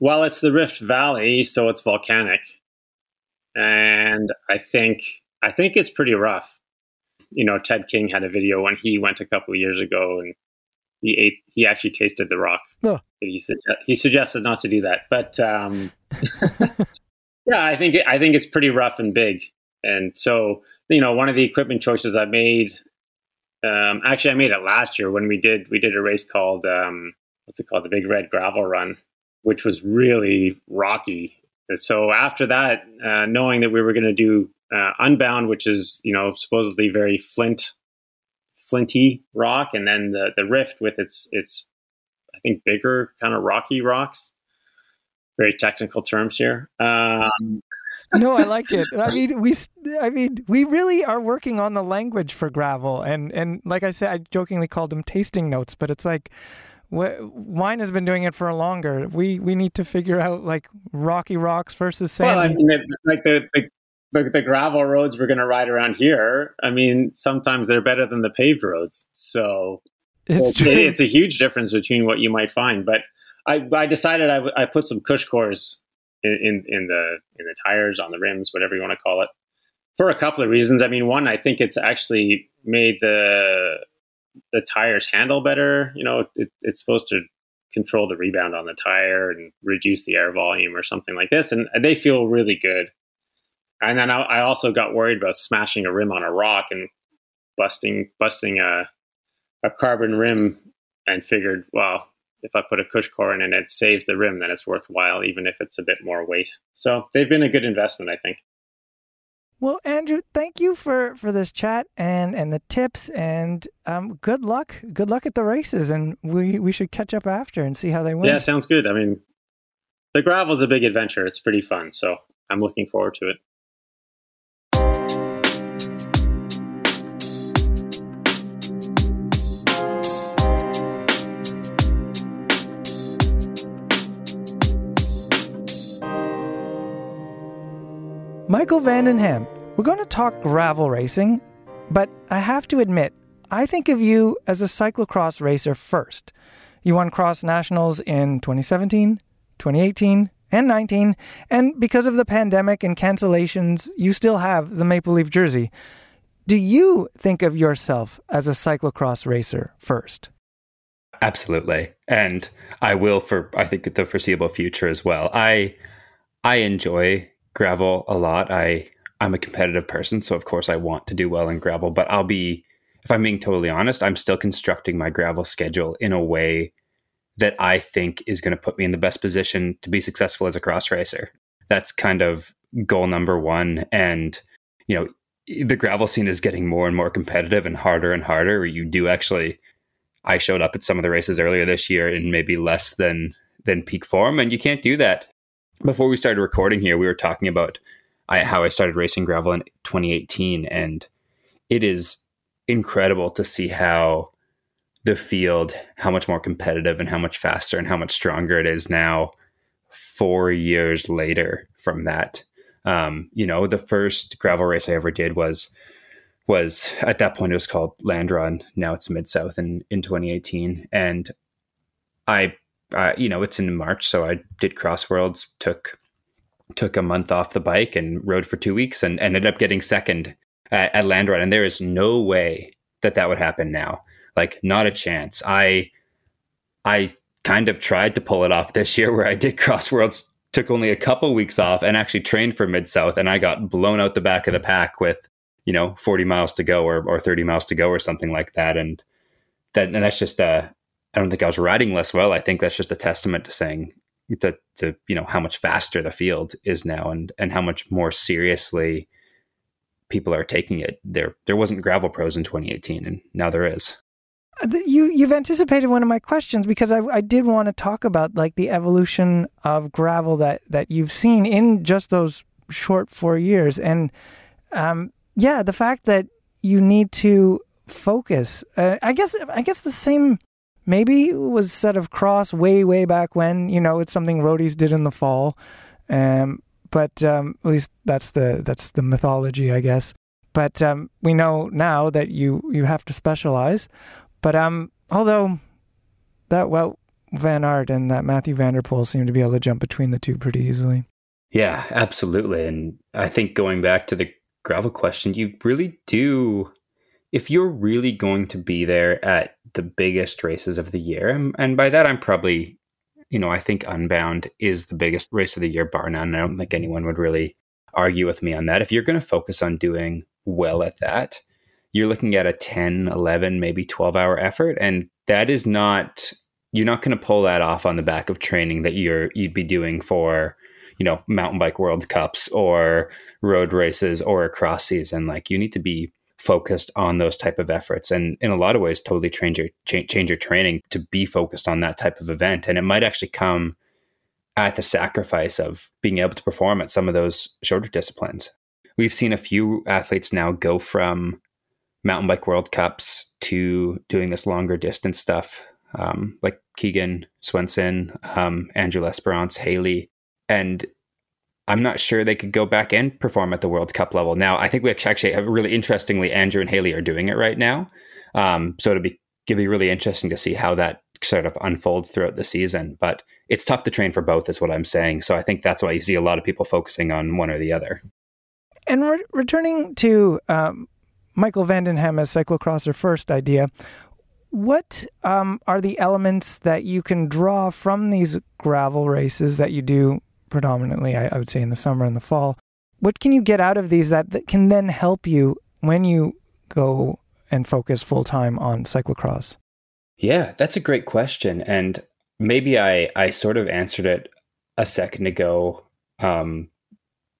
Well, it's the Rift Valley, so it's volcanic, and I think I think it's pretty rough. You know, Ted King had a video when he went a couple of years ago, and he ate. He actually tasted the rock. Oh. He, he suggested not to do that, but um, yeah, I think I think it's pretty rough and big, and so you know, one of the equipment choices I made. Um, actually, I made it last year when we did we did a race called um, what's it called, the Big Red Gravel Run, which was really rocky. So after that, uh, knowing that we were going to do uh, Unbound, which is you know supposedly very flint, flinty rock, and then the the Rift with its its I think bigger kind of rocky rocks. Very technical terms here. Um, no, I like it. I mean, we, I mean, we really are working on the language for gravel, and and like I said, I jokingly called them tasting notes, but it's like wine has been doing it for longer. We we need to figure out like rocky rocks versus sandy. Well, I mean, like the, the the, the gravel roads we're going to ride around here. I mean, sometimes they're better than the paved roads. So it's it, it's a huge difference between what you might find. But I I decided I, I put some CushCores in, in the in the tires on the rims, whatever you want to call it, for a couple of reasons. I mean, one, I think it's actually made the the tires handle better. You know, it, it's supposed to control the rebound on the tire and reduce the air volume or something like this, and they feel really good. And then I, I also got worried about smashing a rim on a rock and busting busting a a carbon rim, and figured, well, if I put a CushCore in and it saves the rim, then it's worthwhile, even if it's a bit more weight. So they've been a good investment, I think. Well, Andrew, thank you for, for this chat and, and the tips and um, good luck. Good luck at the races, and we, we should catch up after and see how they went. Yeah, sounds good. I mean, the gravel's a big adventure. It's pretty fun, so I'm looking forward to it. Michael van den Ham, we're going to talk gravel racing, but I have to admit, I think of you as a cyclocross racer first. You won cross nationals in 2017, 2018, and 19, and because of the pandemic and cancellations, you still have the Maple Leaf jersey. Do you think of yourself as a cyclocross racer first? Absolutely. And I will for I think the foreseeable future as well. I I enjoy gravel a lot. I I'm a competitive person, so of course I want to do well in gravel, but I'll be if I'm being totally honest, I'm still constructing my gravel schedule in a way that I think is going to put me in the best position to be successful as a cross racer. That's kind of goal number 1 and you know, the gravel scene is getting more and more competitive and harder and harder. You do actually I showed up at some of the races earlier this year in maybe less than than peak form and you can't do that before we started recording here, we were talking about I, how I started racing gravel in 2018, and it is incredible to see how the field, how much more competitive and how much faster and how much stronger it is now, four years later from that. Um, you know, the first gravel race I ever did was was at that point it was called Land Run. Now it's Mid South in in 2018, and I uh, you know, it's in March, so I did Crossworlds, took took a month off the bike and rode for two weeks, and ended up getting second at, at Land Run. And there is no way that that would happen now. Like, not a chance. I I kind of tried to pull it off this year, where I did Crossworlds, took only a couple weeks off, and actually trained for Mid South, and I got blown out the back of the pack with you know 40 miles to go or or 30 miles to go or something like that, and that and that's just a I don't think I was riding less well. I think that's just a testament to saying to, to you know how much faster the field is now and and how much more seriously people are taking it. There there wasn't gravel pros in 2018, and now there is. Uh, you you've anticipated one of my questions because I, I did want to talk about like the evolution of gravel that that you've seen in just those short four years, and um, yeah, the fact that you need to focus. Uh, I guess I guess the same maybe was said of cross way way back when. You know, it's something roadies did in the fall. Um, but um, at least that's the that's the mythology, I guess. But um, we know now that you you have to specialize. But um, although that well Van Aert and that Mathieu van der Poel seem to be able to jump between the two pretty easily. Yeah, absolutely. And I think going back to the gravel question, you really do. If you're really going to be there at the biggest races of the year, and by that I'm probably you know, I think Unbound is the biggest race of the year, bar none. I don't think anyone would really argue with me on that. If you're going to focus on doing well at that, you're looking at a 10, 11, maybe 12 hour effort. And that is not, you're not going to pull that off on the back of training that you're, you'd be doing for, you know, mountain bike world cups or road races or a cross season. Like you need to be focused on those type of efforts. And in a lot of ways totally change your change, your training to be focused on that type of event. And it might actually come at the sacrifice of being able to perform at some of those shorter disciplines. We've seen a few athletes now go from mountain bike world cups to doing this longer distance stuff um, like keegan swenson um, andrew l'esperance haley. And I'm not sure they could go back and perform at the World Cup level. Now, I think we actually have really interestingly, Andrew and Haley are doing it right now. Um, so it'll be, it'll be really interesting to see how that sort of unfolds throughout the season. But it's tough to train for both, is what I'm saying. So I think that's why you see a lot of people focusing on one or the other. And re- returning to um, Michael van den Ham as cyclocrosser first idea, what um, are the elements that you can draw from these gravel races that you do predominantly, I, I, would say, in the summer and the fall. What can you get out of these that, that can then help you when you go and focus full time on cyclocross? Yeah, that's a great question. And maybe I, I sort of answered it a second ago um,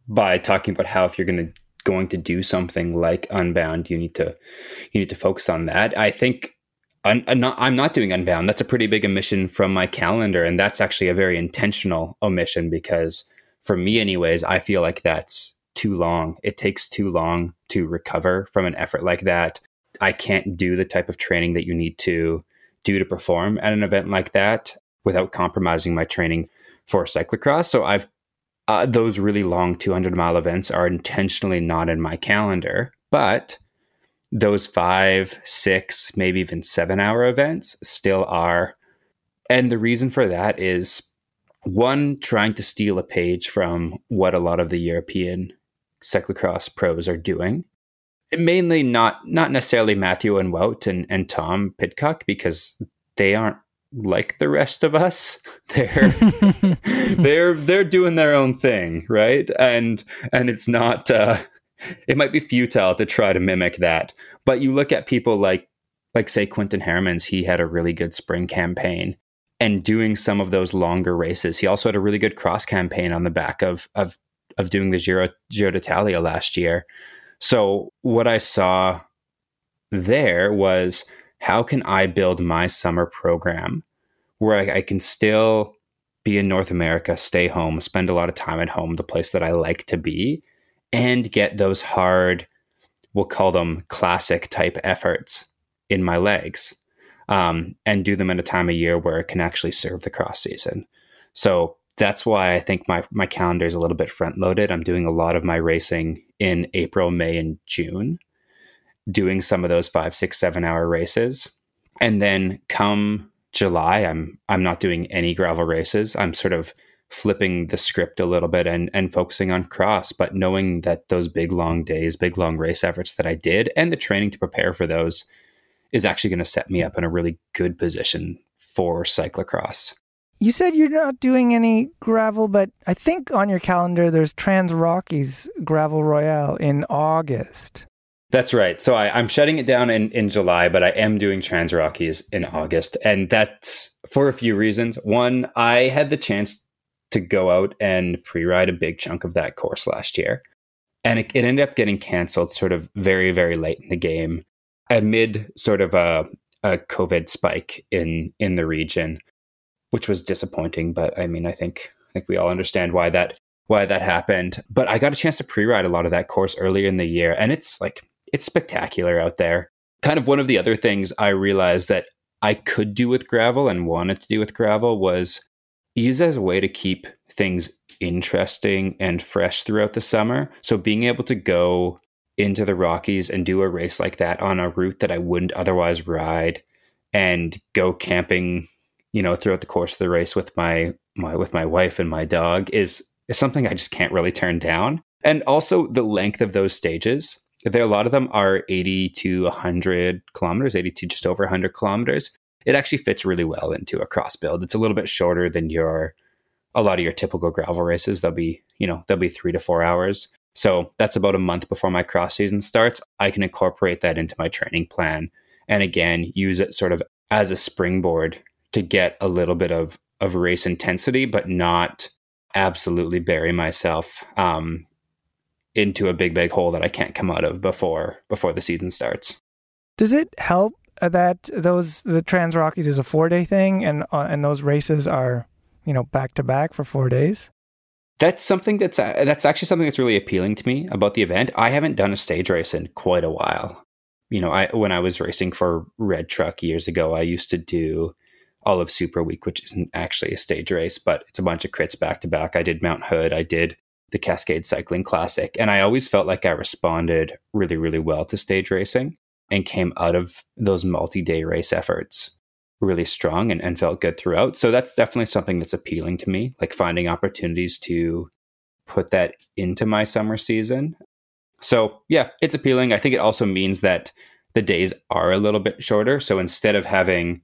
by talking about how if you're going to going to do something like Unbound, you need to you need to focus on that. I think I'm, not, I'm not doing Unbound. That's a pretty big omission from my calendar. And that's actually a very intentional omission because for me, anyways, I feel like that's too long. It takes too long to recover from an effort like that. I can't do the type of training that you need to do to perform at an event like that without compromising my training for cyclocross. So I've uh, those really long 200 mile events are intentionally not in my calendar, but those five, six, maybe even seven hour events still are. And the reason for that is one, trying to steal a page from what a lot of the European cyclocross pros are doing. Mainly not not necessarily Mathieu and Wout and, and Tom Pidcock because they aren't like the rest of us. They're they're they're doing their own thing, right? And and it's not uh it might be futile to try to mimic that. But you look at people like like say Quinten Hermans, he had a really good spring campaign and doing some of those longer races. He also had a really good cross campaign on the back of of of doing the Giro Giro d'Italia last year. So what I saw there was how can I build my summer program where I, I can still be in North America, stay home, spend a lot of time at home, the place that I like to be, and get those hard, we'll call them classic type efforts in my legs um, and do them at a time of year where it can actually serve the cross season. So that's why I think my, my calendar is a little bit front loaded. I'm doing a lot of my racing in April, May, and June, doing some of those five, six, seven hour races. And then come July, I'm I'm not doing any gravel races. I'm sort of flipping the script a little bit and and focusing on cross but knowing that those big long days big long race efforts that i did and the training to prepare for those is actually going to set me up in a really good position for cyclocross you said you're not doing any gravel but i think on your calendar there's trans rockies gravel royale in august that's right. So I, am shutting it down in, in July, but I am doing Trans Rockies in August. And that's for a few reasons. One, I had the chance to go out and pre-ride a big chunk of that course last year. And it, it ended up getting canceled sort of very, very late in the game amid sort of a, a COVID spike in in the region, which was disappointing. But I mean, I think I think we all understand why that why that happened. But I got a chance to pre-ride a lot of that course earlier in the year, and it's like it's spectacular out there. Kind of one of the other things I realized that I could do with gravel and wanted to do with gravel was use as a way to keep things interesting and fresh throughout the summer. So being able to go into the Rockies and do a race like that on a route that I wouldn't otherwise ride and go camping, you know, throughout the course of the race with my my with my wife and my dog is is something I just can't really turn down. And also the length of those stages. There a lot of them are 80 to 100 kilometers, 80 to just over 100 kilometers. It actually fits really well into a cross build. It's a little bit shorter than your a lot of your typical gravel races. They'll be, you know, they'll be 3 to 4 hours. So that's about a month before my cross season starts. I can incorporate that into my training plan and again use it sort of as a springboard to get a little bit of of race intensity, but not absolutely bury myself um, into a big big hole that I can't come out of before before the season starts. Does it help that those the Trans Rockies is a four day thing and uh, and those races are you know back to back for four days? that's something that's uh, that's actually something that's really appealing to me about the event. I haven't done a stage race in quite a while. You know, I when I was racing for Red Truck years ago, I used to do all of Super Week, which isn't actually a stage race, but it's a bunch of crits back to back. I did Mount Hood, I did the Cascade Cycling Classic, and I always felt like I responded really, really well to stage racing and came out of those multi day race efforts really strong and, and felt good throughout. So that's definitely something that's appealing to me, like finding opportunities to put that into my summer season. So yeah, it's appealing. I think it also means that the days are a little bit shorter. So instead of having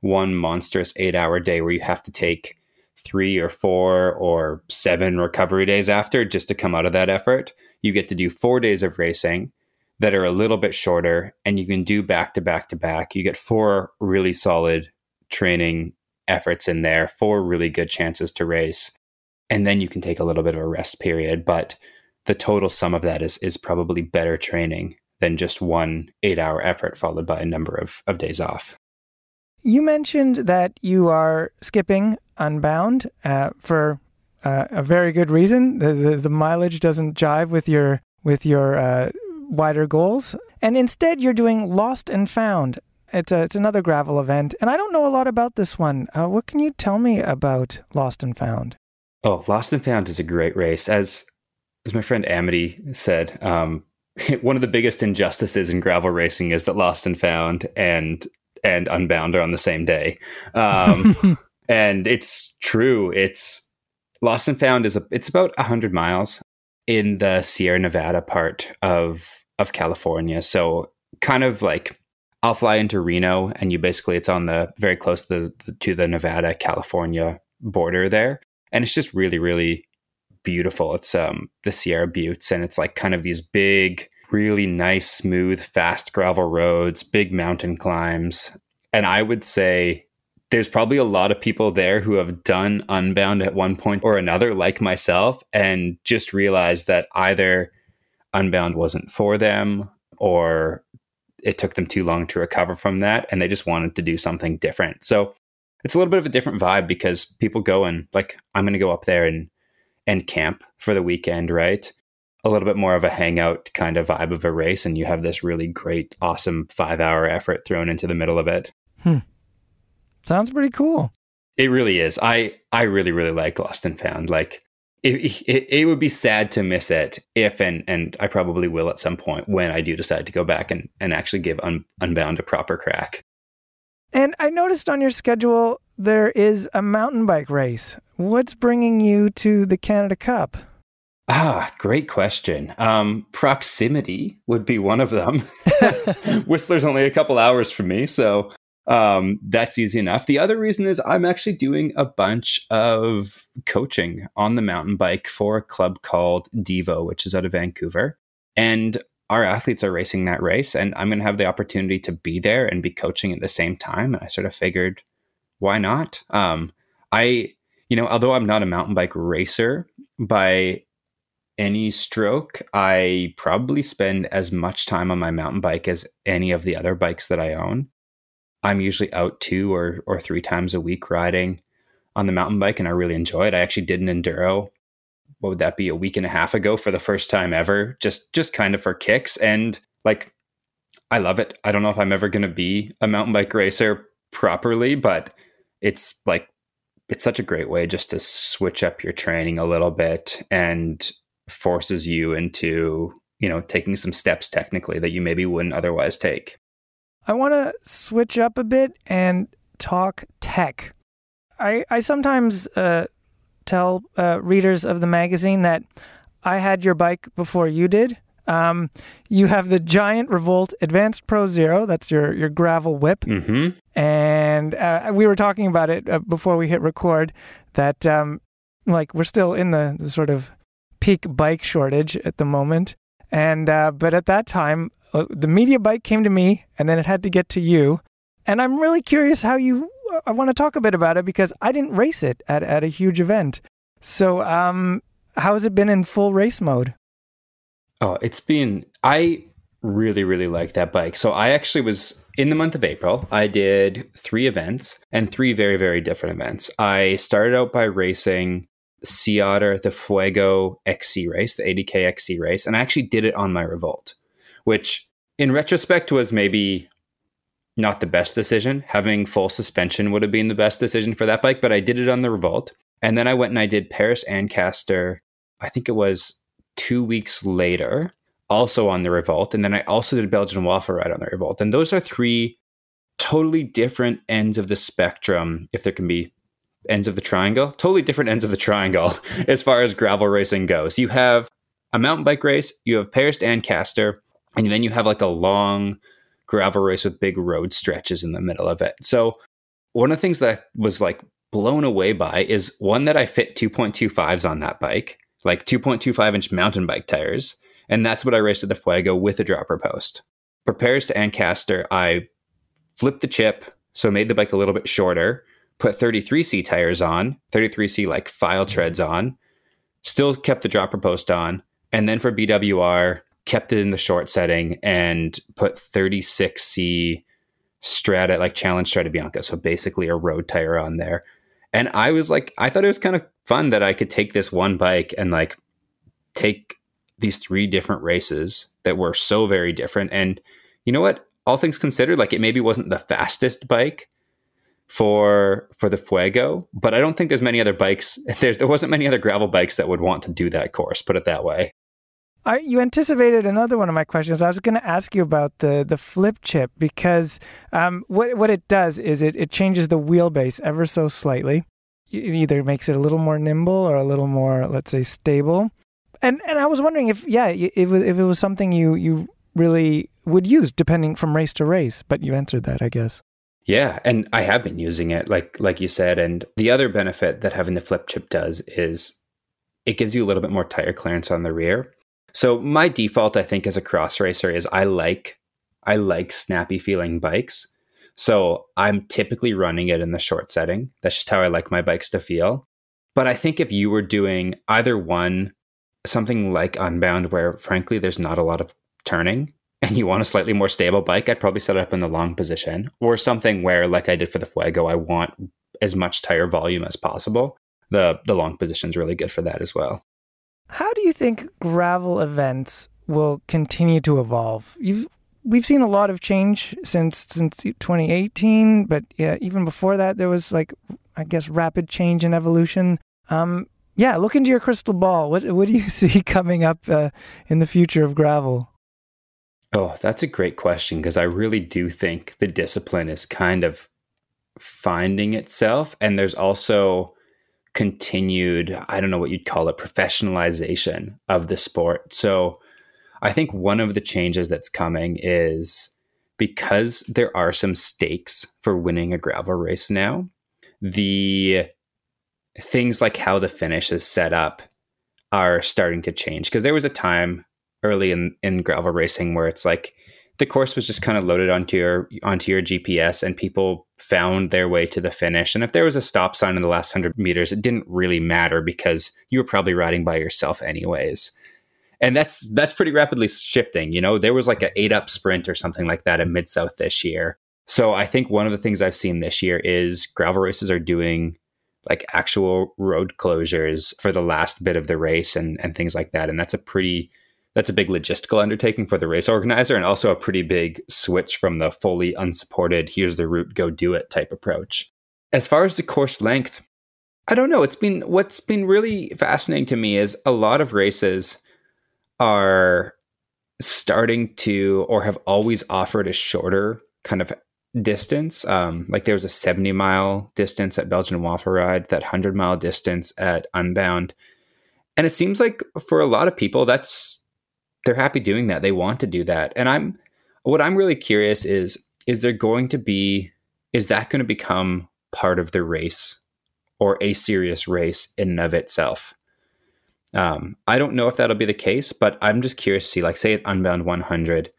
one monstrous eight hour day where you have to take three or four or seven recovery days after just to come out of that effort, you get to do four days of racing that are a little bit shorter and you can do back to back to back. You get four really solid training efforts in there, four really good chances to race. And then you can take a little bit of a rest period. But the total sum of that is is probably better training than just one eight hour effort followed by a number of, of days off. You mentioned that you are skipping Unbound uh, for uh, a very good reason. The, the, the mileage doesn't jive with your with your uh, wider goals. And instead, you're doing Lost and Found. It's, a, it's another gravel event. And I don't know a lot about this one. Uh, what can you tell me about Lost and Found? Oh, Lost and Found is a great race. As, as my friend Amity said, um, one of the biggest injustices in gravel racing is that Lost and Found and and Unbound are on the same day. Um, and it's true. It's Lost and Found is a, it's about hundred miles in the Sierra Nevada part of of California. So kind of like I'll fly into Reno, and you basically it's on the very close to the to the Nevada California border there, and it's just really really beautiful. It's um the Sierra Buttes, and it's like kind of these big, really nice, smooth, fast gravel roads, big mountain climbs, and I would say there's probably a lot of people there who have done Unbound at one point or another, like myself, and just realized that either Unbound wasn't for them or it took them too long to recover from that and they just wanted to do something different. So it's a little bit of a different vibe because people go and like I'm going to go up there and and camp for the weekend, right? A little bit more of a hangout kind of vibe of a race and you have this really great awesome 5-hour effort thrown into the middle of it. Hmm. Sounds pretty cool. It really is. I I really really like Lost and Found. Like it, it, it, would be sad to miss it if and and I probably will at some point when I do decide to go back and, and actually give Un, Unbound a proper crack. And I noticed on your schedule there is a mountain bike race. What's bringing you to the Canada Cup? Ah, great question. Um, proximity would be one of them. Whistler's only a couple hours from me, so um, that's easy enough. The other reason is I'm actually doing a bunch of coaching on the mountain bike for a club called Devo, which is out of Vancouver. And our athletes are racing that race, and I'm going to have the opportunity to be there and be coaching at the same time. And I sort of figured, why not? Um, I you know, although I'm not a mountain bike racer by any stroke, I probably spend as much time on my mountain bike as any of the other bikes that I own. I'm usually out two or or three times a week riding on the mountain bike and I really enjoy it. I actually did an enduro what would that be a week and a half ago for the first time ever just just kind of for kicks and like I love it. I don't know if I'm ever going to be a mountain bike racer properly, but it's like it's such a great way just to switch up your training a little bit and forces you into, you know, taking some steps technically that you maybe wouldn't otherwise take. I want to switch up a bit and talk tech. I I sometimes uh, tell uh, readers of the magazine that I had your bike before you did. Um, you have the Giant Revolt Advanced Pro Zero. That's your your gravel whip. Mm-hmm. And uh, we were talking about it uh, before we hit record. That um, like we're still in the, the, sort of peak bike shortage at the moment. And uh, but at that time, uh, the media bike came to me, and then it had to get to you. And I'm really curious how you I want to talk a bit about it because I didn't race it at, at a huge event. So, um, how has it been in full race mode? Oh, it's been, I really, really like that bike. So, I actually was in the month of April, I did three events and three very, very different events. I started out by racing Sea Otter, the Fuego XC race, the 80K XC race, and I actually did it on my Revolt, which in retrospect was maybe not the best decision. Having full suspension would have been the best decision for that bike, but I did it on the Revolt. And then I went and I did Paris Ancaster, I think it was two weeks later, also on the Revolt. And then I also did Belgian Waffle Ride on the Revolt. And those are three totally different ends of the spectrum, if there can be ends of the triangle, totally different ends of the triangle as far as gravel racing goes. You have a mountain bike race, you have Paris Ancaster, and then you have like a long gravel race with big road stretches in the middle of it. So one of the things that I was like blown away by is one that I fit 2.25s on that bike, like 2.25 inch mountain bike tires. And that's what I raced at the Fuego with a dropper post. Prepares to Ancaster, I flipped the chip, so made the bike a little bit shorter, put 33C tires on, 33C like file mm-hmm. treads on, still kept the dropper post on. And then for BWR, kept it in the short setting and put 36C Strata, like Challenge Strada Bianca. So basically a road tire on there. And I was like, I thought it was kind of fun that I could take this one bike and like take these three different races that were so very different. And you know what? All things considered, like it maybe wasn't the fastest bike for for the Fuego, but I don't think there's many other bikes. There, there wasn't many other gravel bikes that would want to do that course. Put it that way. I, you anticipated another one of my questions. I was going to ask you about the the flip chip because um, what what it does is it, it changes the wheelbase ever so slightly. It either makes it a little more nimble or a little more, let's say, stable. And and I was wondering if yeah, if if it was something you you really would use depending from race to race. But you answered that, I guess. Yeah, and I have been using it, like like you said. And the other benefit that having the flip chip does is it gives you a little bit more tire clearance on the rear so my default, I think, as a cross racer is I like I like snappy feeling bikes. So I'm typically running it in the short setting. That's just how I like my bikes to feel. But I think if you were doing either one, something like Unbound, where frankly there's not a lot of turning, and you want a slightly more stable bike, I'd probably set it up in the long position, or something where, like I did for the Fuego, I want as much tire volume as possible. The the long position is really good for that as well. How do you think gravel events will continue to evolve? You've we've seen a lot of change since since 2018, but yeah, even before that, there was like I guess rapid change and evolution. Um, yeah, look into your crystal ball. What what do you see coming up uh, in the future of gravel? Oh, that's a great question because I really do think the discipline is kind of finding itself, and there's also continued, I don't know what you'd call it, professionalization of the sport. So I think one of the changes that's coming is because there are some stakes for winning a gravel race now, the things like how the finish is set up are starting to change. Because there was a time early in, in gravel racing where it's like the course was just kind of loaded onto your onto your GPS and people found their way to the finish. And if there was a stop sign in the last 100 meters, it didn't really matter because you were probably riding by yourself anyways. And that's that's pretty rapidly shifting, you know. There was like an 8 up sprint or something like that in Mid South this year. So I think one of the things I've seen this year is gravel races are doing like actual road closures for the last bit of the race and and things like that. And that's a pretty that's a big logistical undertaking for the race organizer and also a pretty big switch from the fully unsupported here's the route go do it type approach. As far as the course length i don't know. It's been what's been really fascinating to me is a lot of races are starting to or have always offered a shorter kind of distance. Um, like there was a 70 mile distance at belgian waffle ride that 100 mile distance at unbound. And it seems like for a lot of people that's they're happy doing that. They want to do that. And I'm what I'm really curious is is there going to be is that going to become part of the race or a serious race in and of itself? Um, I don't know if that'll be the case, but I'm just curious to see, like, say at Unbound 100,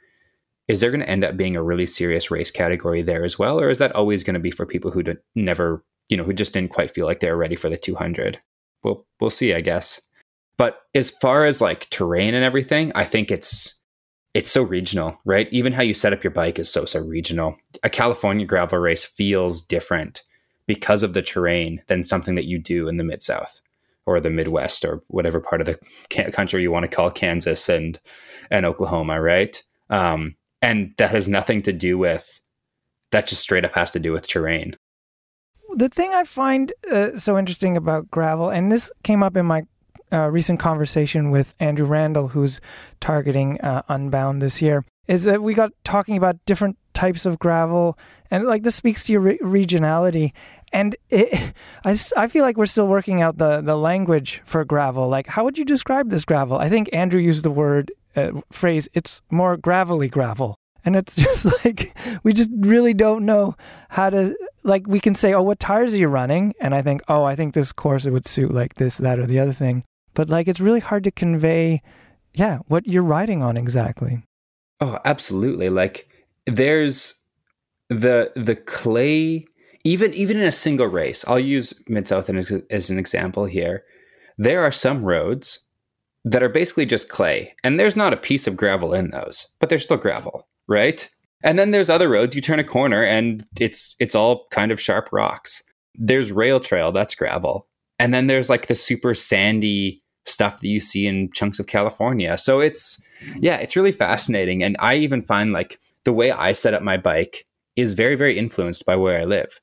is there going to end up being a really serious race category there as well, or is that always going to be for people who never, you know, who just didn't quite feel like they were ready for the 200? We'll we'll see, I guess. But as far as like terrain and everything, I think it's it's so regional, right? Even how you set up your bike is so so regional. A California gravel race feels different because of the terrain than something that you do in the mid South or the Midwest or whatever part of the country you want to call Kansas and and Oklahoma, right? Um, and that has nothing to do with that. Just straight up has to do with terrain. The thing I find uh, so interesting about gravel, and this came up in my uh, recent conversation with Andrew Randall, who's targeting uh, Unbound this year, is that we got talking about different types of gravel, and like this speaks to your re- regionality. And it, I, I feel like we're still working out the, the language for gravel. Like, how would you describe this gravel? I think Andrew used the word uh, phrase. It's more gravelly gravel. And it's just like, we just really don't know how to, like, we can say, oh, what tires are you running? And I think, oh, I think this course it would suit like this, that, or the other thing but like it's really hard to convey yeah what you're riding on exactly. Oh absolutely. Like there's the the clay even even in a single race i'll use mid south as an example here. There are some roads that are basically just clay and there's not a piece of gravel in those but there's still gravel right? And then there's other roads you turn a corner and it's it's all kind of sharp rocks. There's rail trail that's gravel. And then there's like the super sandy stuff that you see in chunks of California. So it's yeah, it's really fascinating. And I even find like the way I set up my bike is very, very influenced by where I live.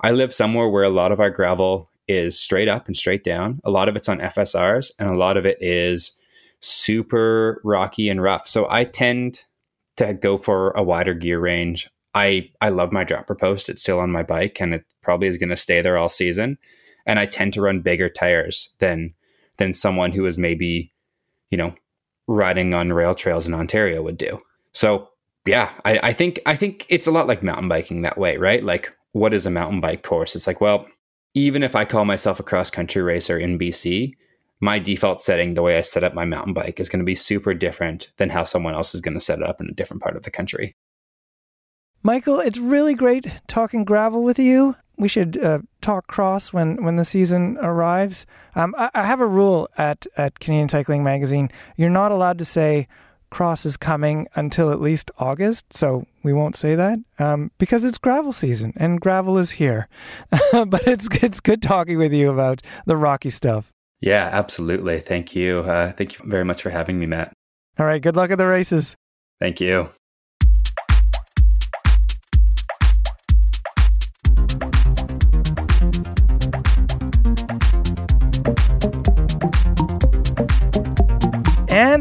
I live somewhere where a lot of our gravel is straight up and straight down. A lot of it's on FSRs and a lot of it is super rocky and rough. So I tend to go for a wider gear range. I I love my dropper post. It's still on my bike and it probably is going to stay there all season and I tend to run bigger tires than than someone who is maybe, you know, riding on rail trails in Ontario would do. So yeah, I, I think I think it's a lot like mountain biking that way, right? Like what is a mountain bike course? It's like, well, even if I call myself a cross country racer in BC, my default setting, the way I set up my mountain bike, is going to be super different than how someone else is going to set it up in a different part of the country. Michael, it's really great talking gravel with you. We should uh, talk cross when, when the season arrives. Um, I, I, have a rule at, at Canadian Cycling Magazine. You're not allowed to say cross is coming until at least August, so we won't say that um, because it's gravel season and gravel is here. but it's it's good talking with you about the rocky stuff. Yeah, absolutely. Thank you. Uh, thank you very much for having me, Matt. All right. Good luck at the races. Thank you.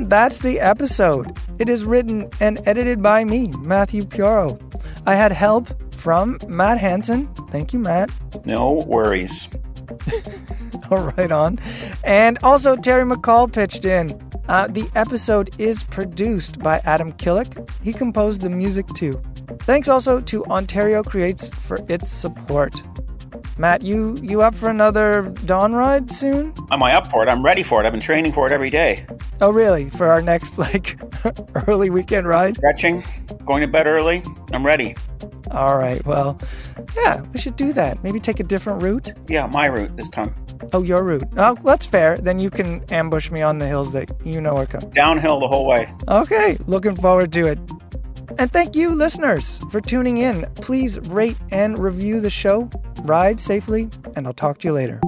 And that's the episode. It is written and edited by me, Matthew Pioro. I had help from Matt Hanson. Thank you, Matt. No worries. All right, on. And also, Terry McCall pitched in. Uh, the episode is produced by Adam Killick. He composed the music too. Thanks also to Ontario Creates for its support. Matt, you you up for another dawn ride soon? Am I up for it? I'm ready for it. I've been training for it every day. Oh, really? For our next like early weekend ride? Stretching, going to bed early. I'm ready. All right. Well, yeah, we should do that. Maybe take a different route. Yeah, my route this time. Oh, your route. Oh, that's fair. Then you can ambush me on the hills that you know are coming. Downhill the whole way. Okay, looking forward to it. And thank you, listeners, for tuning in. Please rate and review the show. Ride safely, and I'll talk to you later.